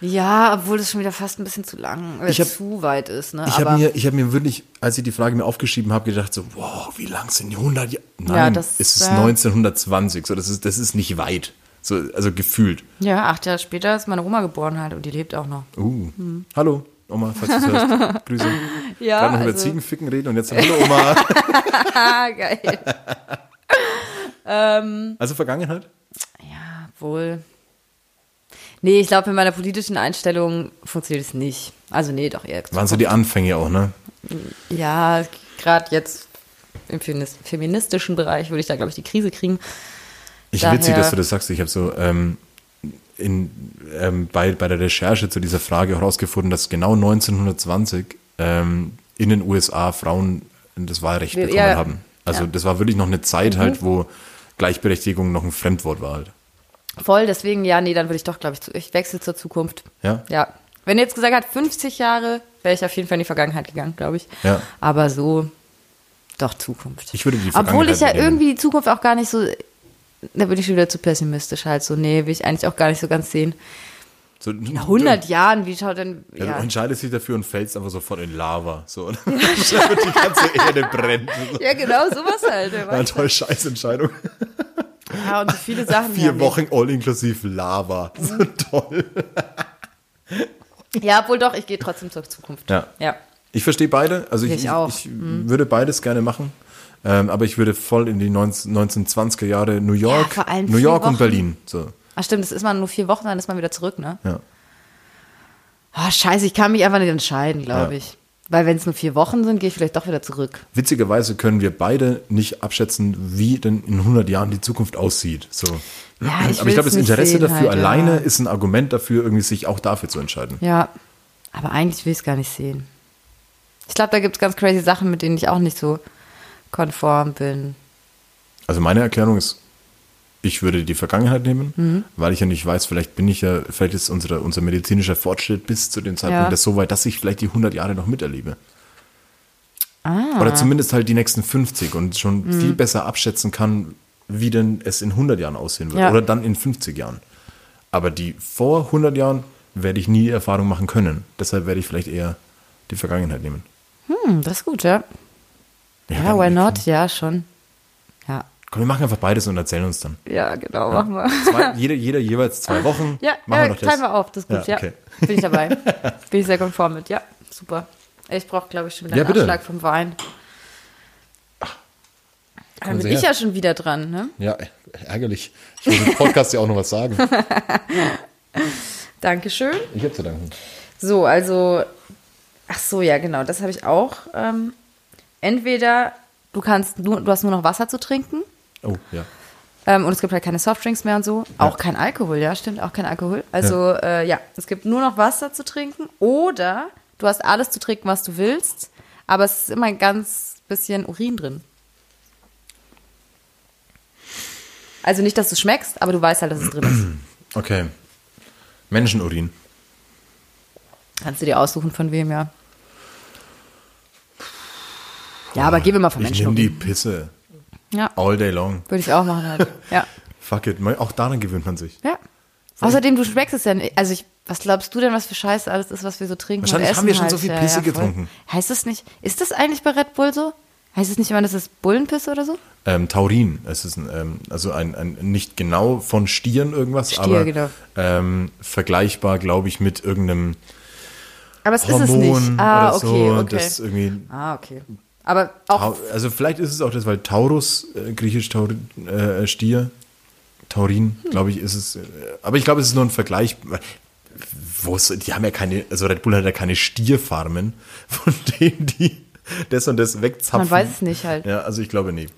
Ja, obwohl das schon wieder fast ein bisschen zu lang, äh, Ich hab- zu weit ist, ne? Ich habe mir, ich hab mir wirklich, als ich die Frage mir aufgeschrieben habe, gedacht so, wow, wie lang sind die 100 Jahre? Nein, Ja, das, es ist äh, 1920, so, das, ist, das ist nicht weit, so, also gefühlt. ja, acht Jahre später ist meine Oma geboren halt und die lebt auch noch. Uh, hallo. Oma, falls du es hörst. Grüße. Ja, Gerade noch über also- Ziegenficken reden und jetzt Hallo Oma. Geil. Also Vergangenheit? Ja, wohl. Nee, ich glaube, in meiner politischen Einstellung funktioniert es nicht. Also nee, doch eher. Waren so die Anfänge auch, ne? Ja, gerade jetzt im Feminist- feministischen Bereich würde ich da, glaube ich, die Krise kriegen. Ich Daher- witzig, dass du das sagst. Ich habe so ähm, in, ähm, bei, bei der Recherche zu dieser Frage herausgefunden, dass genau 1920 ähm, in den USA Frauen das Wahlrecht bekommen ja. haben. Also Ja. Mhm. das war wirklich noch eine Zeit halt, wo Gleichberechtigung noch ein Fremdwort war halt. Voll, deswegen, ja, nee, dann würde ich doch, glaube ich, zu, ich wechsle zur Zukunft. Ja? Ja. Wenn ihr jetzt gesagt hat, 50 Jahre, wäre ich auf jeden Fall in die Vergangenheit gegangen, glaube ich. Ja. Aber so, doch Zukunft. Ich würde die Obwohl ich ja Vergangenheit nehmen. irgendwie die Zukunft auch gar nicht so, da bin ich schon wieder zu pessimistisch halt so. Nee, will ich eigentlich auch gar nicht so ganz sehen. So, In 100 Jahren, wie schaut denn, Ja, ja. Du entscheidest dich dafür und fällst einfach sofort in Lava. So. Und dann wird die ganze Erde brennt. Ja, genau, sowas halt. wer Eine weiß. tolle Scheißentscheidung. Ja, und so viele Sachen. Vier ja, Wochen all inklusive Lava. So toll. Nee. Ja, wohl doch, ich gehe trotzdem zur Zukunft. Ja. Ja. Ich verstehe beide. Also ich, Ich ich, auch. ich würde beides gerne machen. Ähm, aber ich würde voll in die 19, 1920er Jahre New York, vor allem New York und Wochen. Berlin. So. Ach stimmt, das ist man nur vier Wochen, dann ist man wieder zurück, ne? Ja. Ah, scheiße, ich kann mich einfach nicht entscheiden, glaube Ja. ich. Weil wenn es nur vier Wochen sind, gehe ich vielleicht doch wieder zurück. Witzigerweise können wir beide nicht abschätzen, wie denn in 100 Jahren die Zukunft aussieht. So. Ja, ich aber ich glaube, das Interesse sehen dafür halt, alleine ja. ist ein Argument dafür, irgendwie sich auch dafür zu entscheiden. Ja, aber eigentlich will ich es gar nicht sehen. Ich glaube, da gibt es ganz crazy Sachen, mit denen ich auch nicht so konform bin. Also meine Erklärung ist, ich würde die Vergangenheit nehmen, Mhm. weil ich ja nicht weiß, vielleicht bin ich ja, vielleicht ist unsere, unser medizinischer Fortschritt bis zu dem Zeitpunkt Ja. so weit, dass ich vielleicht die 100 Jahre noch miterlebe. Ah. Oder zumindest halt die nächsten 50 und schon Mhm. viel besser abschätzen kann, wie denn es in 100 Jahren aussehen wird. Ja. Oder dann in 50 Jahren. Aber die vor 100 Jahren werde ich nie Erfahrung machen können. Deshalb werde ich vielleicht eher die Vergangenheit nehmen. Hm, das ist gut, ja. Ja, dann- why not? Ja, schon. Ja. Komm, wir machen einfach beides und erzählen uns dann. Ja, genau, machen wir. Zwei, jeder, jeder jeweils zwei Wochen. Ja, machen ja wir doch teilen das. wir auf, das ist gut, Ja, ja. okay. Bin ich dabei. Bin ich sehr konform mit, ja, super. Ich brauche, glaube ich, schon wieder Ja, einen bitte. Abschlag vom Wein. Dann Kommen bin ich her. ja schon wieder dran, ne? Ja, ärgerlich. Ich will im Podcast ja auch noch was sagen. Dankeschön. Ich habe zu danken. So, also, ach so, ja, genau, das habe ich auch. Ähm, entweder du kannst nur, du hast nur noch Wasser zu trinken Oh, ja. ähm, und es gibt halt keine Softdrinks mehr und so. Auch kein Alkohol, ja, stimmt, auch kein Alkohol. Also, ja. Äh, ja, es gibt nur noch Wasser zu trinken oder du hast alles zu trinken, was du willst, aber es ist immer ein ganz bisschen Urin drin. Also nicht, dass du schmeckst, aber du weißt halt, dass es drin ist. Okay. Menschenurin. Kannst du dir aussuchen, von wem, ja. Ja, aber gehen wir mal von Ich Menschen. nehme die Pisse. Ja, All day long. würde ich auch machen halt. Ja. Fuck it. Auch daran gewöhnt man sich. Ja. Außerdem, du schmeckst es ja nicht. Also, ich, was glaubst du denn, was für Scheiße alles ist, was wir so trinken? Wahrscheinlich und essen haben wir schon halt. so viel ja, Pisse ja, voll. getrunken. Heißt das nicht, ist das eigentlich bei Red Bull so? Heißt es nicht immer, das ist Bullenpisse oder so? Ähm, Taurin. Es ist ein, ähm, also ein, ein nicht genau von Stieren irgendwas, Stier, aber genau. ähm, vergleichbar, glaube ich, mit irgendeinem Aber es ist es Hormon nicht. Ah, oder okay, so. okay. Das irgendwie ah, okay. Aber auch, Also vielleicht ist es auch das, weil Taurus, äh, griechisch Taur, äh, Stier, Taurin, Hm. glaube ich, ist es. Äh, aber ich glaube, es ist nur ein Vergleich. Die haben ja keine, also Red Bull hat ja keine Stierfarmen, von denen die das und das wegzapfen. man weiß es nicht halt. Ja, also ich glaube nie.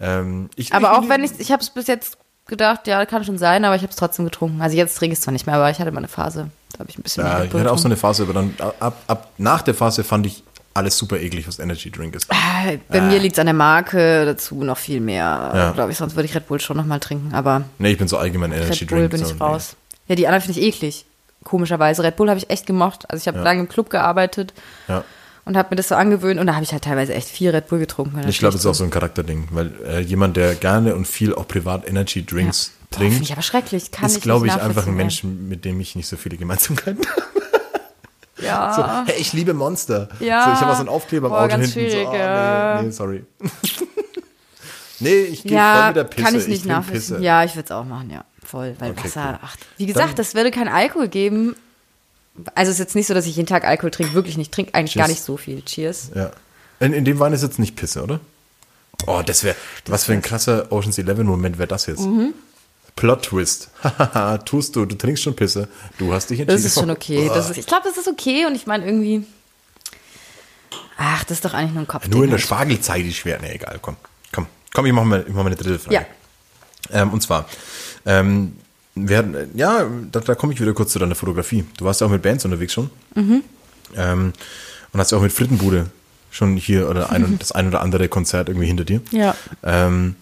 Ähm, ich, Aber ich, auch wenn ich, ich habe es bis jetzt gedacht, ja, kann schon sein, aber ich habe es trotzdem getrunken. Also jetzt trinke ich es zwar nicht mehr, aber ich hatte mal eine Phase, da habe ich ein bisschen mehr Ja, Red ich hatte auch so eine Phase, aber dann ab, ab nach der Phase fand ich alles super eklig, was Energy Drink ist. Ah, Bei mir liegt es an der Marke, dazu noch viel mehr, Ja. glaube ich, sonst würde ich Red Bull schon nochmal trinken, aber Nee, ich bin so allgemein Energy Red Bull Drink. bin so, ich raus. Ja, die anderen finde ich eklig, komischerweise. Red Bull habe ich echt gemocht, also ich habe Ja. lange im Club gearbeitet Nee. Ja. und habe mir das so angewöhnt und da habe ich halt teilweise echt viel Red Bull getrunken. Ich glaube, es ist auch so ein Charakterding, weil äh, jemand, der gerne und viel auch privat Energy Drinks Finde trinkt, ich aber schrecklich, kann ist, glaube ich, einfach ein. Mensch, mit dem ich nicht so viele Gemeinsamkeiten habe. Ja. So, hey, ich liebe Monster. Ja. So, ich habe auch so einen Aufkleber am Boah, Auto ganz hinten. schwierig, so, oh, ja. nee, nee, sorry. nee, ich gehe voll Ja, mit der Pisse. kann ich nicht trinke nachvollziehen. Ja, ich würde es auch machen, ja. Voll. Weil Okay, Wasser, cool. ach, wie gesagt, Dann- das würde kein Alkohol geben. Also es ist jetzt nicht so, dass ich jeden Tag Alkohol trinke, wirklich nicht. Ich trinke eigentlich gar Cheers. nicht so viel. Cheers. Ja. In, in dem Wein ist jetzt nicht Pisse, oder? Oh, das wäre, was für ein krasser Ocean's Eleven Moment wäre das jetzt. Mhm. Plot Twist. Hahaha, tust du, du trinkst schon Pisse. Du hast dich entschieden. Das ist schon okay. Ist, ich glaube, das ist okay und ich meine irgendwie. Ach, das ist doch eigentlich nur ein Kopf. Nur in der Spargelzeit ist schwer. Nee, egal, komm. Komm, komm, ich mach mal, ich mach mal eine dritte Frage. Ja. Ähm, und zwar, ähm, wir ja, da, da komme ich wieder kurz zu deiner Fotografie. Du warst ja auch mit Bands unterwegs schon. Mhm. Ähm, und hast ja auch mit Frittenbude schon hier oder ein, das ein oder andere Konzert irgendwie hinter dir. Ja. Ähm,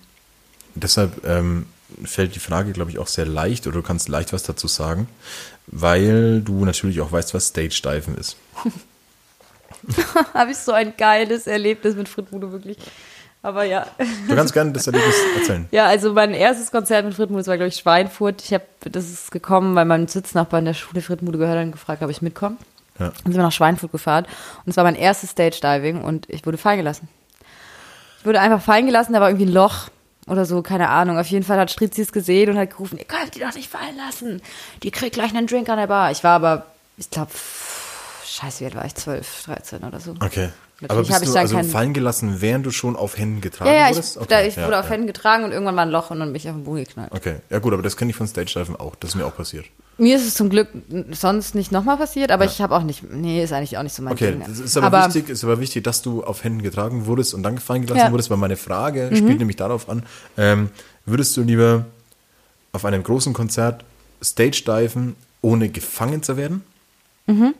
deshalb ähm, fällt die Frage, glaube ich, auch sehr leicht oder du kannst leicht was dazu sagen, weil du natürlich auch weißt, was Stage-Diven ist. Habe ich so ein geiles Erlebnis mit Fritmude, wirklich. Aber ja. Du kannst gerne das Erlebnis erzählen. Ja, also mein erstes Konzert mit Fritmude war, glaube ich, Schweinfurt. Ich habe, das ist gekommen, weil mein Sitznachbar in der Schule Fritmude gehört hat und gefragt, ob ich mitkomme. Ja. Und sind wir nach Schweinfurt gefahren. Und es war mein erstes Stage-Diving und ich wurde fallen gelassen. Ich wurde einfach fallen gelassen, da war irgendwie ein Loch oder so, keine Ahnung. Auf jeden Fall hat Strizzi es gesehen und hat gerufen, ihr könnt die doch nicht fallen lassen. Die kriegt gleich einen Drink an der Bar. Ich war aber, ich glaube, scheiße, wie alt war ich? 12, 13 oder so. Okay. Natürlich Aber bist ich du also keinen- fallen gelassen, während du schon auf Händen getragen Ja, ja, ich, wurdest? Okay, da, ich ja, wurde auf ja. Händen getragen und irgendwann war ein Loch und dann bin ich auf den Boden geknallt. Okay, ja gut, aber das kenne ich von Stage-Diven auch. Das ist mir auch passiert. Mir ist es zum Glück sonst nicht nochmal passiert, aber ich habe auch nicht, nee, ist eigentlich auch nicht so mein Okay, Ding. es ist aber, wichtig, ist aber wichtig, dass du auf Händen getragen wurdest und dann fallen gelassen Ja. Mhm. wurdest, weil meine Frage spielt nämlich darauf an, ähm, würdest du lieber auf einem großen Konzert Stage-Diven, ohne gefangen zu werden? Mhm.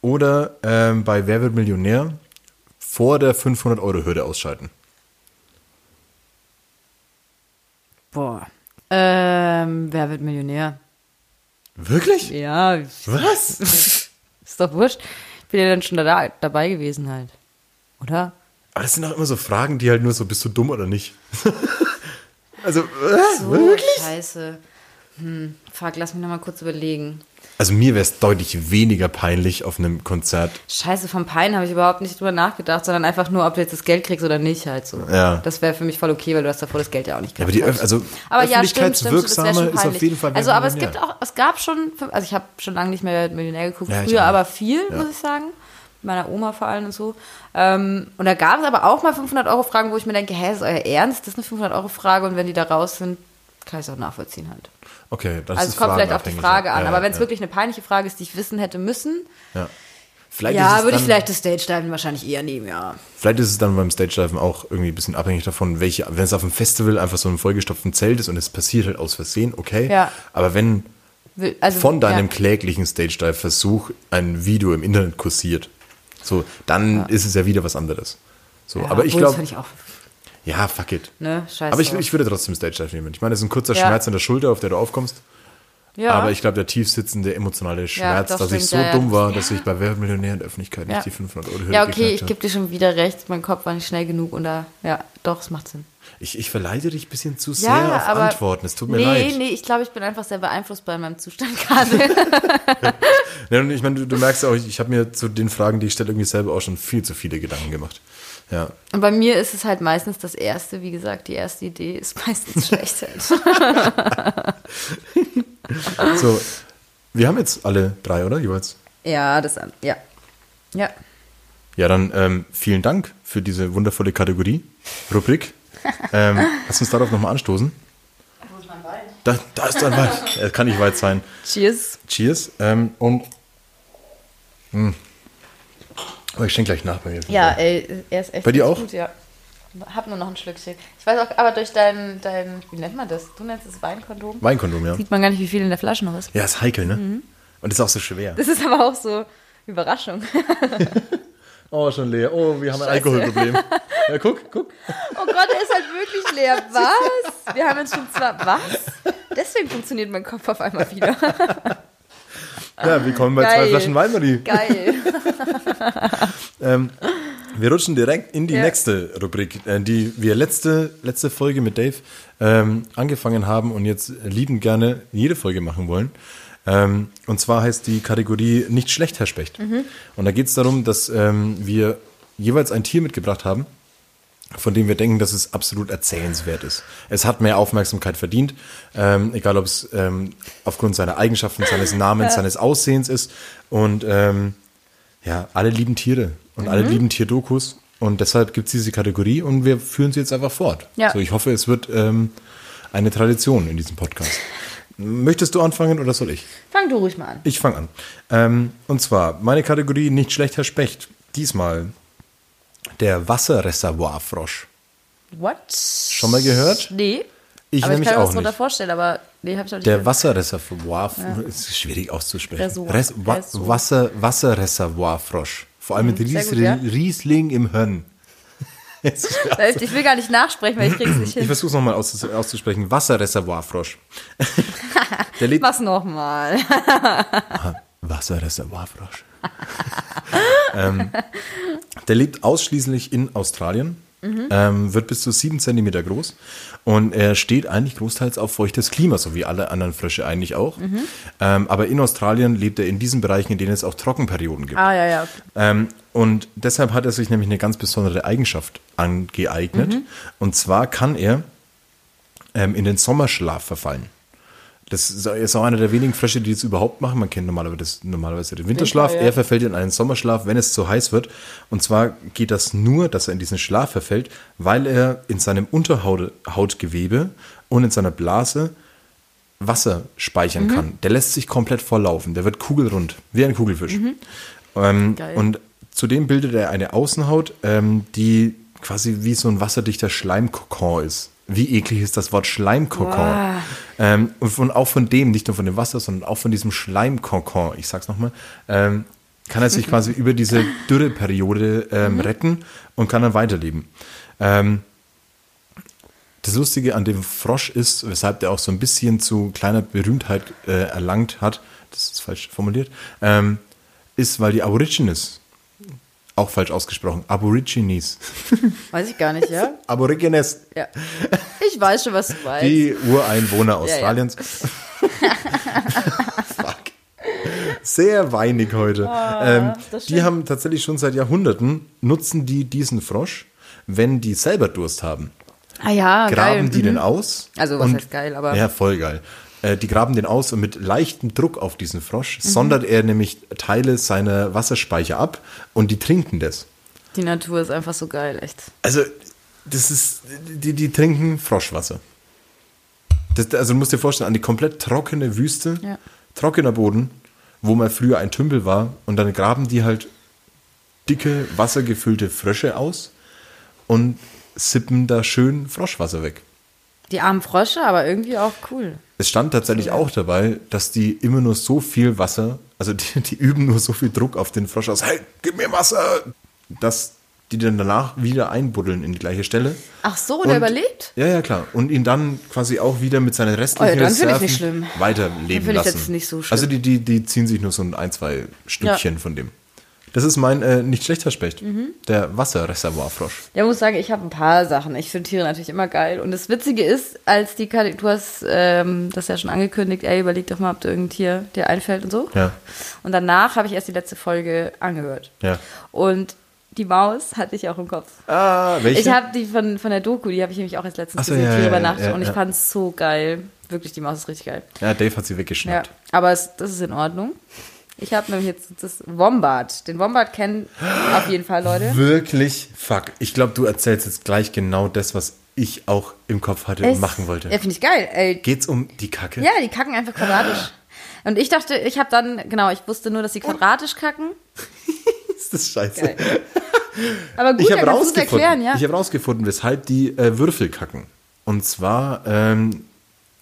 Oder ähm, bei Wer wird Millionär vor der 500-Euro-Hürde ausschalten? Boah. Ähm, wer wird Millionär? Wirklich? Ja, Was? ist doch wurscht. Ich bin ja dann schon da, dabei gewesen halt. Oder? Aber das sind auch immer so Fragen, die halt nur so, bist du dumm oder nicht? also, äh, So, wirklich? scheiße. Hm, fuck, lass mich nochmal kurz überlegen. Also mir wäre es deutlich weniger peinlich auf einem Konzert. Scheiße, vom Pein habe ich überhaupt nicht drüber nachgedacht, sondern einfach nur, ob du jetzt das Geld kriegst oder nicht halt so. Ja. Das wäre für mich voll okay, weil du hast davor das Geld ja auch nicht Ja, aber die also Aber ja, stimmt, stimmt, öffentlichkeitswirksame schon ist auf jeden Fall Also, aber es gibt auch, es gab schon, also ich habe schon lange nicht mehr Millionär geguckt, Ja, früher aber viel, Ja. muss ich sagen. Mit Meiner Oma vor allem und so. Ähm, und da gab es aber auch mal 500 Euro Fragen, wo ich mir denke, hä, ist euer Ernst? Das ist eine 500 Euro Frage und wenn die da raus sind, kann ich es auch nachvollziehen halt. Okay, das Also ist es kommt vielleicht auf die Frage an, ja, aber wenn es ja, wirklich eine peinliche Frage ist, die ich wissen hätte müssen, ja. Ja, würde ich vielleicht das Stage-Diven wahrscheinlich eher nehmen, ja. Vielleicht ist es dann beim Stage-Diven auch irgendwie ein bisschen abhängig davon, welche, wenn es auf einem Festival einfach so ein vollgestopften Zelt ist und es passiert halt aus Versehen, okay. Ja. Aber wenn Also, von deinem kläglichen Stage-Dive-Versuch ein Video im Internet kursiert, so, dann ist es ja wieder was anderes. So, aber ich obwohl, das glaube, find ich auch, ja, fuck it. ne, scheiße. Aber ich, ich würde trotzdem Stage-Dive nehmen. Ich meine, das ist ein kurzer Ja. Schmerz an der Schulter, auf der du aufkommst. ja. Aber ich glaube, der tiefsitzende emotionale Schmerz, das dass ich so ja, ja. dumm war, dass ich bei Wer wird Millionär in der Öffentlichkeit Ja. nicht die 500 Euro Hürde Ja, okay, ich gebe dir schon wieder recht. Mein Kopf war nicht schnell genug und da, ja, doch, es macht Sinn. Ich, ich verleite dich ein bisschen zu sehr Ja, auf aber. Antworten. Es tut mir nee, leid. Nee, ich glaube, ich bin einfach sehr beeinflusst bei meinem Zustand gerade. Ja, und ich meine, du, du merkst ja auch, ich, ich habe mir zu den Fragen, die ich stelle, irgendwie selber auch schon viel zu viele Gedanken gemacht. Ja. und bei mir ist es halt meistens das Erste, wie gesagt, die erste Idee ist meistens schlecht. So, wir haben jetzt alle drei, oder? Jeweils. ja, das, ja. Ja. Ja, dann ähm, vielen Dank für diese wundervolle Kategorie, Rubrik. ähm, lass uns darauf nochmal anstoßen. Wo ist mein Bein? Da, da ist ein Weit. Er kann nicht weit sein. Cheers. Cheers. Ähm, und. Mh. Oh, ich schenke gleich nach bei mir. Ja, ey, er ist echt Bei dir auch? gut, ja. Hab nur noch ein Schlückchen. Ich weiß auch, aber durch dein, dein, wie nennt man das? Du nennst es Weinkondom? Weinkondom, ja. Sieht man gar nicht, wie viel in der Flasche noch ist. Ja, ist heikel, ne? Mhm. Und ist auch so schwer. Das ist aber auch so Überraschung. Oh, schon leer. Oh, wir haben ein Alkoholproblem. Ja, guck, guck. Oh Gott, er ist halt wirklich leer. Was? Wir haben jetzt schon zwar. Was? Deswegen funktioniert mein Kopf auf einmal wieder. Ja, willkommen bei Geil. zwei Flaschen Wein, Marie. Geil. Ähm, wir rutschen direkt in die Ja. nächste Rubrik, äh, die wir letzte, letzte Folge mit Dave ähm, angefangen haben und jetzt liebend gerne jede Folge machen wollen. Ähm, und zwar heißt die Kategorie Nicht schlecht, Herr Specht. Und da geht es darum, dass ähm, wir jeweils ein Tier mitgebracht haben, von dem wir denken, dass es absolut erzählenswert ist. Es hat mehr Aufmerksamkeit verdient, ähm, egal ob es ähm, aufgrund seiner Eigenschaften, seines Namens, seines Aussehens ist. Und ähm, ja, alle lieben Tiere und alle Mhm. lieben Tierdokus. Und deshalb gibt es diese Kategorie und wir führen sie jetzt einfach fort. Ja. So, ich hoffe, es wird ähm, eine Tradition in diesem Podcast. Möchtest du anfangen oder soll ich? Fang du ruhig mal an. Ich fange an. Ähm, und zwar meine Kategorie nicht schlechter Specht. Diesmal der Wasserreservoirfrosch. What? Schon mal gehört? Nee. Ich aber ich nämlich kann mir auch drunter nicht. vorstellen, aber nee, habe ich noch nicht Der. Wasserreservoir, ist schwierig auszusprechen. Reservoir. Res Wa. Wasser Wasserreservoirfrosch. Vor allem mit sehr Ries gut, ja. Riesling im. Jetzt- Ich will gar nicht nachsprechen, weil ich krieg's nicht ich hin. versuche es nochmal auszus auszusprechen. Wasserreservoirfrosch. Der lebt Was nochmal? Wasserreservoirfrosch. ähm, der lebt ausschließlich in Australien, ähm, wird bis zu sieben Zentimeter groß und er steht eigentlich großteils auf feuchtes Klima, so wie alle anderen Frösche eigentlich auch. Ähm, aber in Australien lebt er in diesen Bereichen, in denen es auch Trockenperioden gibt. Ah, ja, ja. okay. Ähm, und deshalb hat er sich nämlich eine ganz besondere Eigenschaft angeeignet. Und zwar kann er ähm, in den Sommerschlaf verfallen. Das ist auch einer der wenigen Frösche, die das überhaupt machen. Man kennt normalerweise, normalerweise den Winterschlaf. Winter, ja. Er verfällt in einen Sommerschlaf, wenn es zu heiß wird. Und zwar geht das nur, dass er in diesen Schlaf verfällt, weil er in seinem Unterhautgewebe und in seiner Blase Wasser speichern kann. Der lässt sich komplett volllaufen. Der wird kugelrund, wie ein Kugelfisch. Ähm, Geil. und zudem bildet er eine Außenhaut, ähm, die quasi wie so ein wasserdichter Schleimkokon ist. Wie eklig ist das Wort Schleimkokon? Boah. Ähm, und von, auch von dem, nicht nur von dem Wasser, sondern auch von diesem Schleimkokon, ich sag's nochmal, ähm, kann er sich quasi über diese Dürreperiode ähm, retten und kann dann weiterleben. Ähm, das Lustige an dem Frosch ist, weshalb der auch so ein bisschen zu kleiner Berühmtheit äh, erlangt hat, das ist falsch formuliert, ähm, ist, weil die Aborigines, auch falsch ausgesprochen, Aborigines, Weiß ich gar nicht, ja? Aborigines, Ja. Ich weiß schon, was du weißt. die Ureinwohner ja. Australiens. Fuck. Sehr weinig heute. ähm, Ah, das die haben tatsächlich schon seit Jahrhunderten, nutzen die diesen Frosch, wenn die selber Durst haben. ah ja, graben geil. die den aus. Also, was heißt geil, aber- Ja, voll geil. Äh, Die graben den aus und mit leichtem Druck auf diesen Frosch Mhm. sondert er nämlich Teile seiner Wasserspeicher ab und die trinken das. Die Natur ist einfach so geil, echt. Also, das ist, die, die trinken Froschwasser. Das, also, du musst dir vorstellen, eine komplett trockene Wüste, Ja. trockener Boden, wo mal früher ein Tümpel war und dann graben die halt dicke, wassergefüllte Frösche aus und sippen da schön Froschwasser weg. Die armen Frösche, aber irgendwie auch cool. Es stand tatsächlich auch dabei, dass die immer nur so viel Wasser, also die, die üben nur so viel Druck auf den Frosch aus, hey, gib mir Wasser, dass die dann danach wieder einbuddeln in die gleiche Stelle. Ach so, der Und- überlebt? Ja, ja, klar. Und ihn dann quasi auch wieder mit seinen restlichen Oh ja, dann finde ich Reserven nicht schlimm. weiterleben Dann finde ich lassen. jetzt nicht so schlimm. Also die, die, die ziehen sich nur so ein, ein zwei Stückchen von dem. Das ist mein äh, nicht schlechter Specht. Mhm. Der Wasserreservoirfrosch. Ja, muss sagen, ich habe ein paar Sachen. Ich finde Tiere natürlich immer geil. Und das Witzige ist, als die Kate- du hast ähm, das ja schon angekündigt, ey, überleg doch mal, ob dir irgendein Tier dir einfällt und so. Ja. Und danach habe ich erst die letzte Folge angehört. Ja. Und die Maus hatte ich auch im Kopf. Ah, welche? Ich habe die von, von der Doku, die habe ich nämlich auch erst letztens so, gesehen, ja, Tiere ja, über ja, Nacht. ja, und ich ja. fand es so geil. Wirklich, die Maus ist richtig geil. ja, Dave hat sie Ja, weggeschnappt. aber es, das ist in Ordnung. Ich habe nämlich jetzt das Wombat. Den Wombat kennen auf jeden Fall Leute. Wirklich? Fuck. Ich glaube, du erzählst jetzt gleich genau das, was ich auch im Kopf hatte und machen wollte. Ja, finde ich geil. Ey, Geht's um die Kacke? Ja, die kacken einfach quadratisch. Und ich dachte, ich habe dann, genau, ich wusste nur, dass sie quadratisch kacken. Ist das scheiße? Geil. Aber gut, Ich habe rausgefunden, erklären, ja. ich habe rausgefunden, weshalb die äh, Würfel kacken. Und zwar ähm,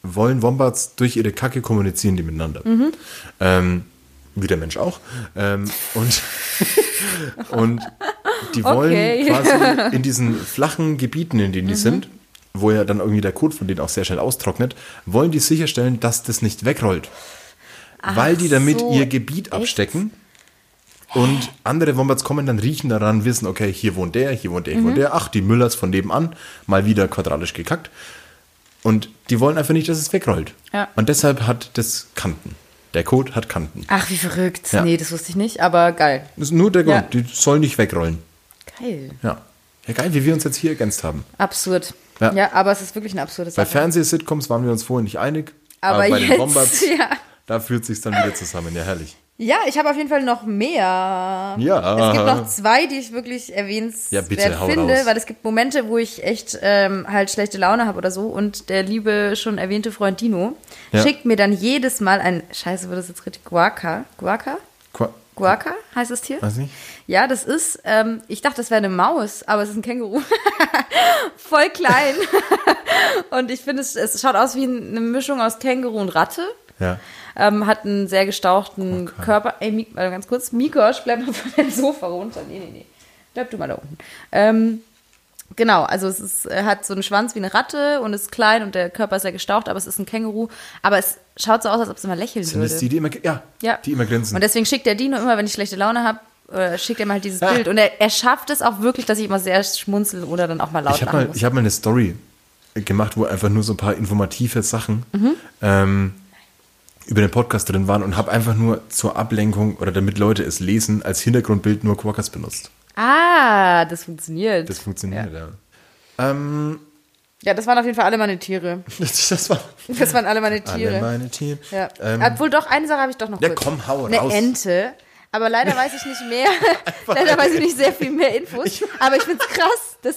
wollen Wombats durch ihre Kacke kommunizieren die miteinander. Mhm. Ähm, wie der Mensch auch. Ähm, und, und die wollen Okay. Mhm. quasi in diesen flachen Gebieten, in denen die sind, wo ja dann irgendwie der Kot von denen auch sehr schnell austrocknet, wollen die sicherstellen, dass das nicht wegrollt. weil die damit so, ihr Gebiet echt? abstecken. Und andere Wombats kommen dann, riechen daran, wissen, okay, hier wohnt der, hier wohnt der, hier Mhm. wohnt der. Ach, die Müllers von nebenan, mal wieder quadratisch gekackt. Und die wollen einfach nicht, dass es wegrollt. Ja. Und deshalb hat das Kanten. Der Code hat Kanten. Ach, wie verrückt. Ja. Nee, das wusste ich nicht, aber geil. Das ist nur der Grund, Ja. die soll nicht wegrollen. Geil. Ja. Ja, geil, wie wir uns jetzt hier ergänzt haben. Absurd. Ja. Ja. aber es ist wirklich eine absurde Bei. Fernseh-Sitcoms waren wir uns vorher nicht einig. Aber bei jetzt, den Wombats, ja. da führt sich dann wieder zusammen. Ja, herrlich. Ja, ich habe auf jeden Fall noch mehr. Ja. Es gibt noch zwei, die ich wirklich erwähnenswert Ja, finde, raus. weil es gibt Momente, wo ich echt ähm, halt schlechte Laune habe oder so und der liebe schon erwähnte Freund Dino Ja. schickt mir dann jedes Mal ein, scheiße, wird das jetzt richtig, Guaca, Guaca? Qua Guaca heißt das Tier? weiß nicht. Ja, das ist, ähm, ich dachte, das wäre eine Maus, aber es ist ein Känguru. Voll klein. und ich finde, es, es schaut aus wie eine Mischung aus Känguru und Ratte. Ja. Ähm, hat einen sehr gestauchten Körper. Ey, Mik warte ganz kurz. Mikosch, bleib mal von dem Sofa runter. Nee, nee, nee. Bleib du mal da unten. Ähm, genau, also es ist, hat so einen Schwanz wie eine Ratte und ist klein und der Körper ist sehr gestaucht, aber es ist ein Känguru. Aber es schaut so aus, als ob es immer lächeln Sind würde. das die, die immer, ja, Ja. die immer grinsen? Und deswegen schickt der Dino immer, wenn ich schlechte Laune habe, äh, schickt er mal halt dieses Ah. Bild. Und er, er schafft es auch wirklich, dass ich immer sehr schmunzel oder dann auch mal laut ich habe lachen mal, muss. ich hab mal eine Story gemacht, wo einfach nur so ein paar informative Sachen Mhm. ähm, über den Podcast drin waren und habe einfach nur zur Ablenkung oder damit Leute es lesen, als Hintergrundbild nur Quackers benutzt. ah, das funktioniert. Das funktioniert, ja. Ähm, ja, das waren auf jeden Fall alle meine Tiere. das, das war Das waren alle meine Tiere. alle meine Tiere. Ja. Ähm, Obwohl doch, eine Sache habe ich doch noch Ja, kurz. komm, hau Eine raus. Ente. Aber leider weiß ich nicht mehr. leider weiß ich nicht sehr viel mehr Infos. aber ich finde es krass, dass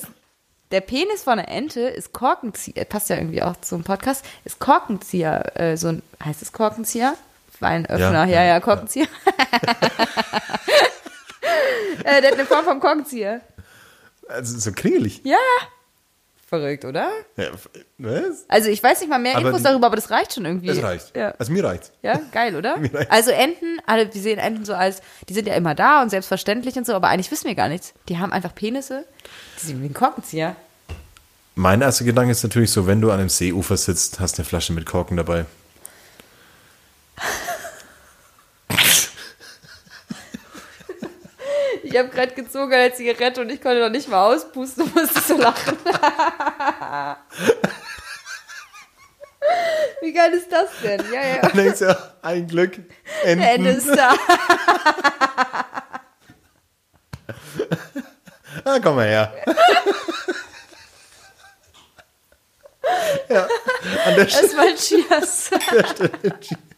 der Penis von einer Ente ist Korkenzieher. Passt ja irgendwie auch zum Podcast. Ist Korkenzieher. Äh, so ein, heißt es Korkenzieher? Weinöffner. Ja, Ja, ja, ja, Korkenzieher. äh, der hat eine Form vom Korkenzieher. also so kringelig. Ja. Verrückt, oder? Ja, was? Also ich weiß nicht mal mehr Aber Infos darüber, aber das reicht schon irgendwie. Das reicht. Ja. Also mir reicht's. Ja, geil, oder? Mir reicht's. Also Enten, alle, wir sehen Enten so als, die sind ja immer da und selbstverständlich und so, aber eigentlich wissen wir gar nichts. Die haben einfach Penisse, die sind wie ein Korkenzieher. Mein erster Gedanke ist natürlich so, wenn du an einem Seeufer sitzt, hast eine Flasche mit Korken dabei. Ich habe gerade gezogen eine Zigarette und ich konnte noch nicht mal auspusten und musste so lachen. Wie geil ist das denn? Ja, ja. Dann denkst du ein Glück. Enten. Der Ende ist da. Ah, komm mal her. ja, an der Stelle. Erstmal Cheers. oh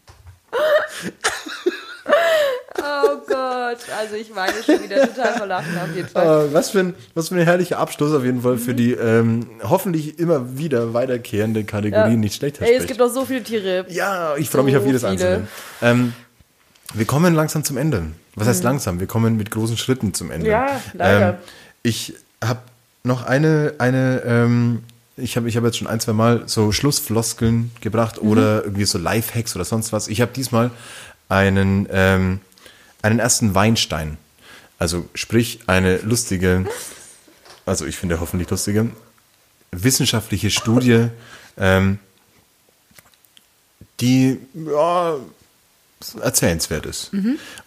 Gott. Also ich weine schon wieder total vor Lachen auf jeden Fall. Äh, was, für ein, was für ein herrlicher Abschluss auf jeden Fall für die ähm, hoffentlich immer wieder weiterkehrende Kategorie Ja. nicht schlechter Ey, es gibt noch so viele Tiere. Ja, ich freue mich So auf jedes viele. einzelne. Ähm, wir kommen langsam zum Ende. Was heißt langsam? Wir kommen mit großen Schritten zum Ende. Mhm. Ja, leider. Ähm, ich habe noch eine, eine ähm, ich habe ich hab jetzt schon ein, zwei Mal so Schlussfloskeln gebracht Mhm. oder irgendwie so Lifehacks oder sonst was. Ich habe diesmal einen, ähm, einen ersten Weinstein. Also sprich eine lustige, also ich finde hoffentlich lustige, wissenschaftliche Studie, ähm, die ja, erzählenswert ist.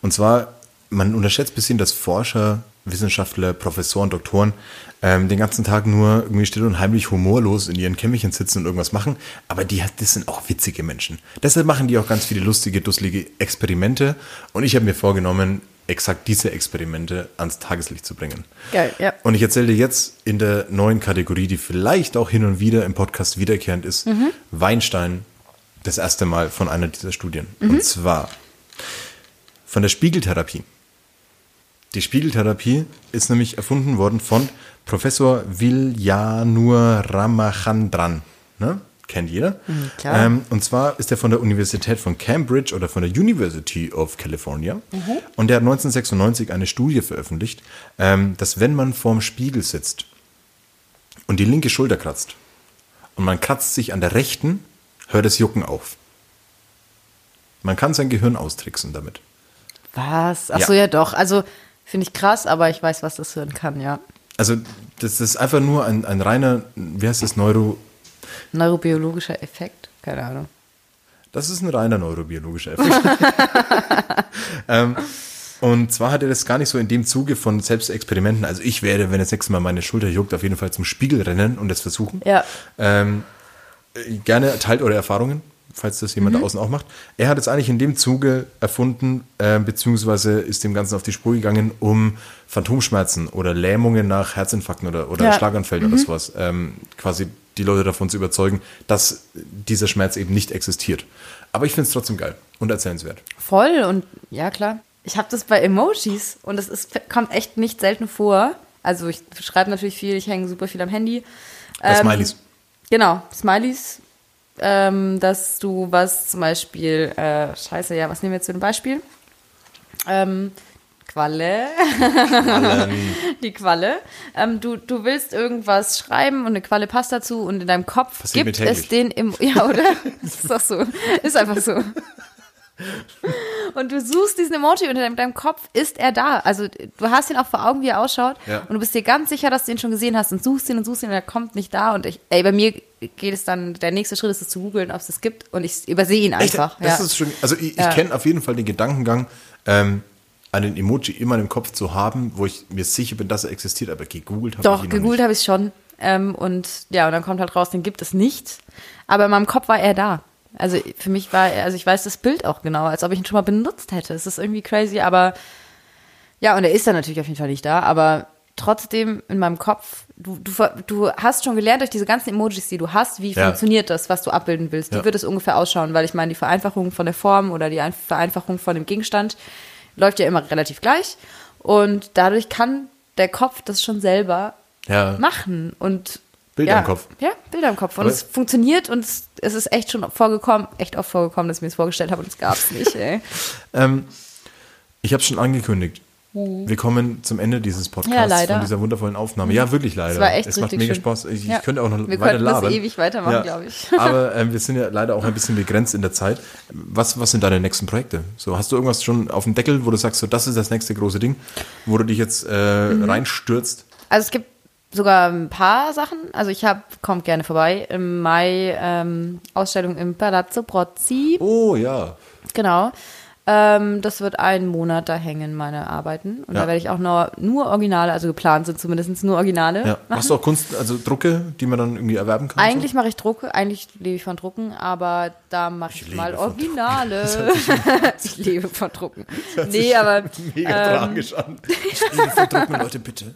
Und zwar, man unterschätzt ein bisschen, dass Forscher, Wissenschaftler, Professoren, Doktoren ähm, den ganzen Tag nur irgendwie still und heimlich humorlos in ihren Kämmerchen sitzen und irgendwas machen. Aber die, das sind auch witzige Menschen. Deshalb machen die auch ganz viele lustige, dusselige Experimente. Und ich habe mir vorgenommen, exakt diese Experimente ans Tageslicht zu bringen. Geil, ja. Und ich erzähle dir jetzt in der neuen Kategorie, die vielleicht auch hin und wieder im Podcast wiederkehrend ist, Weinstein das erste Mal von einer dieser Studien. Und zwar von der Spiegeltherapie. Die Spiegeltherapie ist nämlich erfunden worden von Professor Viljanur Ramachandran. Ne? Kennt jeder. klar. Ähm, und zwar ist er von der Universität von Cambridge oder von der University of California. Und der hat 1996 eine Studie veröffentlicht, ähm, dass wenn man vorm Spiegel sitzt und die linke Schulter kratzt und man kratzt sich an der rechten, hört das Jucken auf. Man kann sein Gehirn austricksen damit. Was? Ach Ja. so, ja doch. Also finde ich krass, aber ich weiß, was das hören kann, ja. Also das ist einfach nur ein, ein reiner, wie heißt das, Neuro... Neurobiologischer Effekt? Keine Ahnung. Das ist ein reiner neurobiologischer Effekt. ähm, und zwar hat er das gar nicht so in dem Zuge von Selbstexperimenten. Also ich werde, wenn das nächste Mal meine Schulter juckt, auf jeden Fall zum Spiegel rennen und das versuchen. Ja. Ähm, äh, gerne teilt eure Erfahrungen. Falls das jemand da außen auch macht. Er hat es eigentlich in dem Zuge erfunden, äh, beziehungsweise ist dem Ganzen auf die Spur gegangen, um Phantomschmerzen oder Lähmungen nach Herzinfarkten oder, oder Ja. Schlaganfällen oder sowas ähm, quasi die Leute davon zu überzeugen, dass dieser Schmerz eben nicht existiert. Aber ich finde es trotzdem geil und erzählenswert. Voll und ja, klar. Ich habe das bei Emojis und ist, kommt echt nicht selten vor. Also ich schreibe natürlich viel, ich hänge super viel am Handy. Bei Ähm, Smileys. Genau, Smileys. Ähm, dass du was zum Beispiel, äh, scheiße, ja, was nehmen wir jetzt für ein Beispiel? Ähm, Qualle. Die Qualle. Ähm, du, du willst irgendwas schreiben und eine Qualle passt dazu und in deinem Kopf Passiert gibt es den im. Ja, oder? ist doch so. Ist einfach so. Und du suchst diesen Emoji und in deinem- deinem Kopf ist er da. Also du hast ihn auch vor Augen, wie er ausschaut. Ja. Und du bist dir ganz sicher, dass du ihn schon gesehen hast und suchst ihn und suchst ihn und er kommt nicht da. Und ich, ey, bei mir geht es dann, der nächste Schritt ist es zu googeln, ob es das gibt. Und ich übersehe ihn Echt? einfach. Das ja. ist schon, also ich, Ja. ich kenne auf jeden Fall den Gedankengang, ähm, einen Emoji immer im Kopf zu haben, wo ich mir sicher bin, dass er existiert, aber gegoogelt habe ich Doch, ihn noch gegoogelt habe ich schon. Ähm, und ja, und dann kommt halt raus, den gibt es nicht. Aber in meinem Kopf war er da. Also für mich war er, also ich weiß das Bild auch genau, als ob ich ihn schon mal benutzt hätte. Es ist irgendwie crazy, aber ja, und er ist dann natürlich auf jeden Fall nicht da, aber trotzdem in meinem Kopf, du, du, du hast schon gelernt durch diese ganzen Emojis, die du hast, wie Ja. funktioniert das, was du abbilden willst. Wie Ja. wird es ungefähr ausschauen? Weil ich meine, die Vereinfachung von der Form oder die Ein- Vereinfachung von dem Gegenstand läuft ja immer relativ gleich. Und dadurch kann der Kopf das schon selber Ja. machen und Bilder ja, im Kopf. Ja, Bilder im Kopf. Und Aber- es funktioniert und es, es ist echt schon vorgekommen, echt oft vorgekommen, dass ich mir das vorgestellt habe und es gab es nicht, ey. Ähm, ich habe schon angekündigt. Wir kommen zum Ende dieses Podcasts Mhm. Ja, leider. von dieser wundervollen Aufnahme. Ja, wirklich leider. Es war echt es macht mega schön. Spaß. Ich, Ja. könnte auch noch Wir weiter labern. ewig weitermachen, glaub ich. Aber ähm, wir sind ja leider auch ein bisschen begrenzt in der Zeit. Was, was sind deine nächsten Projekte? So, hast du irgendwas schon auf dem Deckel, wo du sagst, so, das ist das nächste große Ding, wo du dich jetzt äh, Mhm. reinstürzt? Also es gibt sogar ein paar Sachen. Also ich habe, kommt gerne vorbei, im Mai ähm, Ausstellung im Palazzo Brozzi. Oh ja. Genau. Ähm, das wird einen Monat da hängen, meine Arbeiten. Und Ja. da werde ich auch nur, nur Originale, also geplant sind zumindest nur Originale. ja. Machst du auch Kunst, also Drucke, die man dann irgendwie erwerben kann? Eigentlich mache ich Drucke, eigentlich lebe ich von Drucken, aber da mache ich, lebe mal von Originale. ich lebe von Drucken. Nee, aber so? Mega ähm, tragisch an. Ich liebe viel Drucken, Leute, bitte.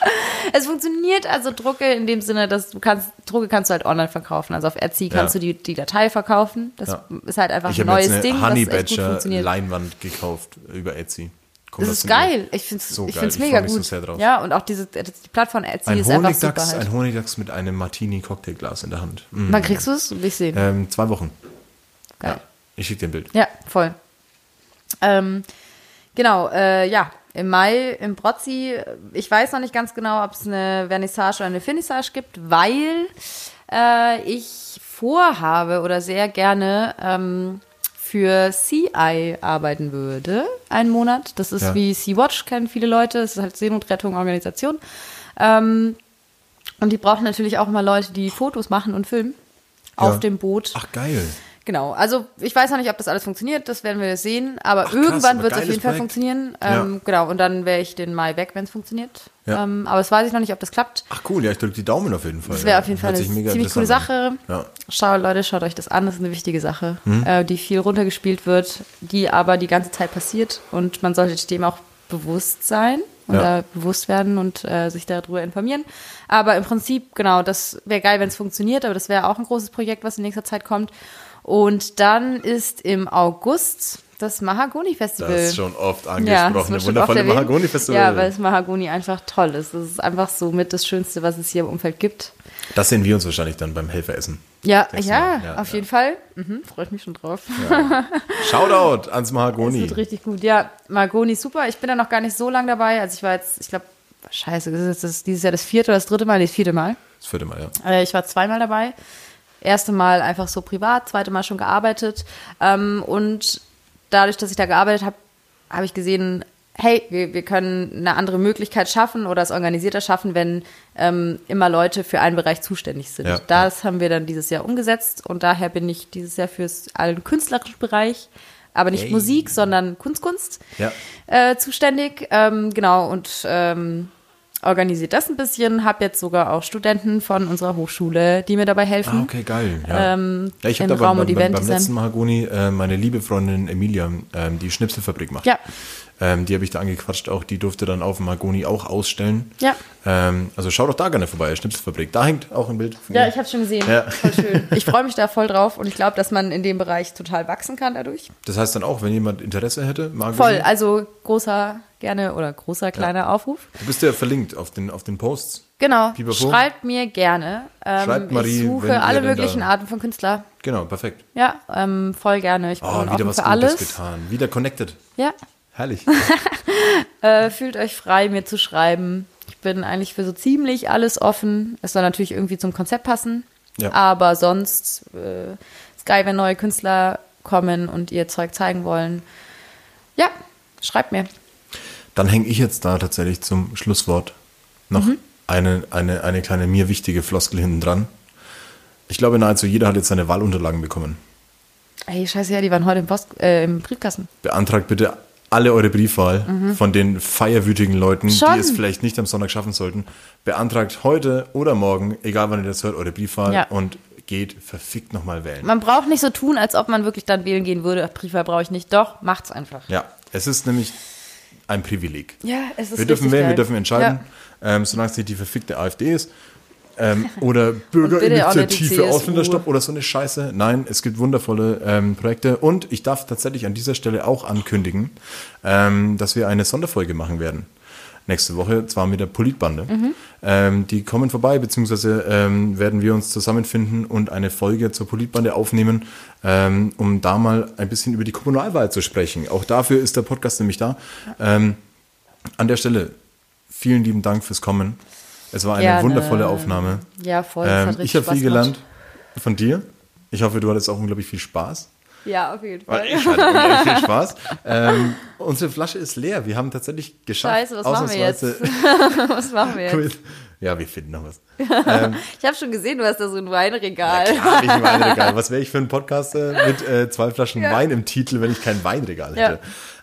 es funktioniert also Drucke in dem Sinne, dass du kannst, Drucke kannst du halt online verkaufen. Also auf Etsy kannst Ja. du die, die Datei verkaufen. Das Ja. ist halt einfach Ich ein habe jetzt neues eine Ding, Honey Badger. Leinwand gekauft über Etsy. Kommt Das aus ist geil. Ich finde es So ich find's Ich mega so gut. sehr drauf. Ja, und auch diese die Plattform Etsy Ein ist einfach Honigdachs, super halt. ein Honigdachs mit einem Martini-Cocktailglas in der Hand. Mm. Wann kriegst du es? Will ich sehen. Ähm, zwei Wochen. Geil. Ich schicke dir ein Bild. Ja, voll. Ähm, genau, äh, ja, im Mai im Brozzi. Ich weiß noch nicht ganz genau, ob es eine Vernissage oder eine Finissage gibt, weil äh, ich vorhabe oder sehr gerne ähm, für CI arbeiten würde, einen Monat. Das ist Ja. wie Sea-Watch, kennen viele Leute. Das ist halt Seenotrettung, Organisation. Ähm, und die brauchen natürlich auch mal Leute, die Fotos machen und filmen Ja. auf dem Boot. Ach, geil. Genau, also ich weiß noch nicht, ob das alles funktioniert, das werden wir sehen, aber Ach, krass, irgendwann wird es auf jeden Fall Projekt. funktionieren. Ja. Ähm, Genau, und dann wäre ich den Mai weg, wenn es funktioniert. Ja. Ähm, aber das weiß ich noch nicht, ob das klappt. Ach cool, ja, ich drücke die Daumen auf jeden Fall. Das wäre ja. auf jeden Fall Hört eine ziemlich coole Sache. Ja. Schau, Leute, schaut euch das an, das ist eine wichtige Sache, Hm? äh, die viel runtergespielt wird, die aber die ganze Zeit passiert und man sollte dem auch bewusst sein und Ja. da bewusst werden und äh, sich darüber informieren. Aber im Prinzip, genau, das wäre geil, wenn es funktioniert, aber das wäre auch ein großes Projekt, was in nächster Zeit kommt. Und dann ist im August das Mahagoni-Festival. Das ist schon oft Ja, das wundervolle. Mahagoni-Festival. Ja, weil das Mahagoni einfach toll ist. Das ist einfach so mit das Schönste, was es hier im Umfeld gibt. das sehen wir uns wahrscheinlich dann beim Helferessen. Ja, ja. Ja, auf ja. jeden Fall. Mhm, Freue ich mich schon drauf. Shoutout ans Das Mahagoni. wird richtig gut. Ja, Mahagoni super. Ich bin da noch gar nicht so lange dabei. Also ich war jetzt, ich glaube, scheiße, das ist dieses Jahr das vierte oder das dritte Mal, nee, das vierte Mal. Das vierte Mal, ja. Äh, ich war zweimal dabei. Erste Mal einfach so privat, zweite Mal schon gearbeitet. Ähm, und dadurch, dass ich da gearbeitet habe, habe ich gesehen, hey, wir, wir können eine andere Möglichkeit schaffen oder es organisierter schaffen, wenn ähm, immer Leute für einen Bereich zuständig sind. Ja, das haben wir dann dieses Jahr umgesetzt und daher bin ich dieses Jahr für allen künstlerischen Bereich, aber nicht Yay. Musik, sondern Kunstkunst Ja. äh, zuständig. Ähm, genau, und ähm, organisiert das ein bisschen, habe jetzt sogar auch Studenten von unserer Hochschule, die mir dabei helfen. Ah, okay, geil. Ja, Ähm, ja ich habe da beim, beim, beim letzten Mahagoni äh, meine liebe Freundin Emilia, ähm, die Schnipselfabrik macht. Ja. Ähm, die habe ich da angequatscht, auch die durfte dann auf dem Mahagoni auch ausstellen. Ja. Ähm, also schau doch da gerne vorbei, Schnipselfabrik. Da hängt auch ein Bild von Ja, ihr. ich habe schon gesehen. Ja. Voll schön. Ich freue mich da voll drauf und ich glaube, dass man in dem Bereich total wachsen kann dadurch. Das heißt dann auch, wenn jemand Interesse hätte, Mahagoni, Voll, also großer, gerne oder großer, kleiner Aufruf. du bist ja verlinkt auf den, auf den Posts. Genau, Pipapo. schreibt mir gerne. Ähm, Schreibt Marie, ich suche alle möglichen Arten von Künstler. Genau, perfekt. Ja, ähm, voll gerne. Ich bin Oh, wieder was für Gutes alles. getan. Wieder connected. Ja, Herrlich. äh, fühlt euch frei, mir zu schreiben. Ich bin eigentlich für so ziemlich alles offen. Es soll natürlich irgendwie zum Konzept passen. Ja. Aber sonst äh, ist geil, wenn neue Künstler kommen und ihr Zeug zeigen wollen. Ja, schreibt mir. Dann hänge ich jetzt da tatsächlich zum Schlusswort noch Mhm. eine, eine, eine kleine mir wichtige Floskel hinten dran. Ich glaube, nahezu jeder hat jetzt seine Wahlunterlagen bekommen. Ey, scheiße, ja, die waren heute im, Post, äh, im Briefkasten. Beantragt bitte alle eure Briefwahl von den feierwütigen Leuten, Mhm. Schon. die es vielleicht nicht am Sonntag schaffen sollten. Beantragt heute oder morgen, egal wann ihr das hört, eure Briefwahl Ja. und geht verfickt nochmal wählen. Man braucht nicht so tun, als ob man wirklich dann wählen gehen würde. Briefwahl brauche ich nicht. Doch, macht's einfach. Ja, es ist nämlich ein Privileg. Ja, es ist Wir dürfen wählen, wir geil. dürfen entscheiden, ähm, solange es nicht die verfickte AfD ist. Ähm, oder Bürgerinitiative. Ausländerstopp oder so eine Scheiße. Nein, es gibt wundervolle ähm, Projekte und ich darf tatsächlich an dieser Stelle auch ankündigen, ähm, dass wir eine Sonderfolge machen werden. Nächste Woche, zwar mit der Politbande. Mhm. Ähm, die kommen vorbei, beziehungsweise ähm, werden wir uns zusammenfinden und eine Folge zur Politbande aufnehmen, ähm, um da mal ein bisschen über die Kommunalwahl zu sprechen. Auch dafür ist der Podcast nämlich da. An der Stelle vielen lieben Dank fürs Kommen. Es war eine Gerne. wundervolle Aufnahme. Ja, voll. Ähm, ich habe viel gelernt von dir. Ich hoffe, du hattest auch unglaublich viel Spaß. Ja, auf jeden Fall. Ich hatte unglaublich viel Spaß. Ähm, unsere Flasche ist leer. Wir haben tatsächlich geschafft. Scheiße, was machen wir jetzt? Was machen wir jetzt? Ja, wir finden noch was. Ich habe schon gesehen, du hast da so ein Weinregal. Klar, nicht ein Weinregal. Was wäre ich für ein Podcaster mit äh, zwei Flaschen Wein im Titel, wenn ich kein Weinregal hätte? Ja.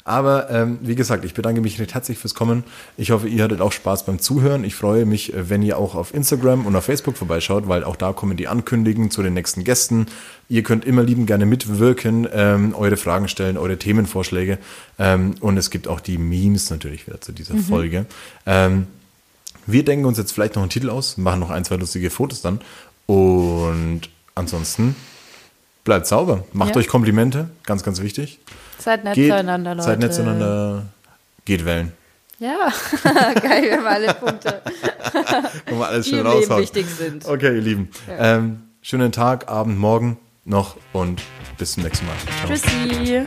Aber ähm, wie gesagt, ich bedanke mich recht herzlich fürs Kommen. Ich hoffe, ihr hattet auch Spaß beim Zuhören. Ich freue mich, äh, wenn ihr auch auf Instagram und auf Facebook vorbeischaut, weil auch da kommen die Ankündigungen zu den nächsten Gästen. Ihr könnt immer lieben gerne mitwirken, ähm, eure Fragen stellen, eure Themenvorschläge. Ähm, und es gibt auch die Memes natürlich wieder zu dieser Folge. Ähm, wir denken uns jetzt vielleicht noch einen Titel aus, machen noch ein, zwei lustige Fotos dann. Und ansonsten bleibt sauber. Macht Ja. euch Komplimente, ganz, ganz wichtig. Seid nett Geht, zueinander, Leute. seid nett zueinander. Geht wählen. Ja, geil, wir haben alle Punkte, Wollen wir alles schön raushauen. wichtig sind. Okay, ihr Lieben. Ähm, schönen Tag, Abend, Morgen noch und bis zum nächsten Mal. Ciao. Tschüssi.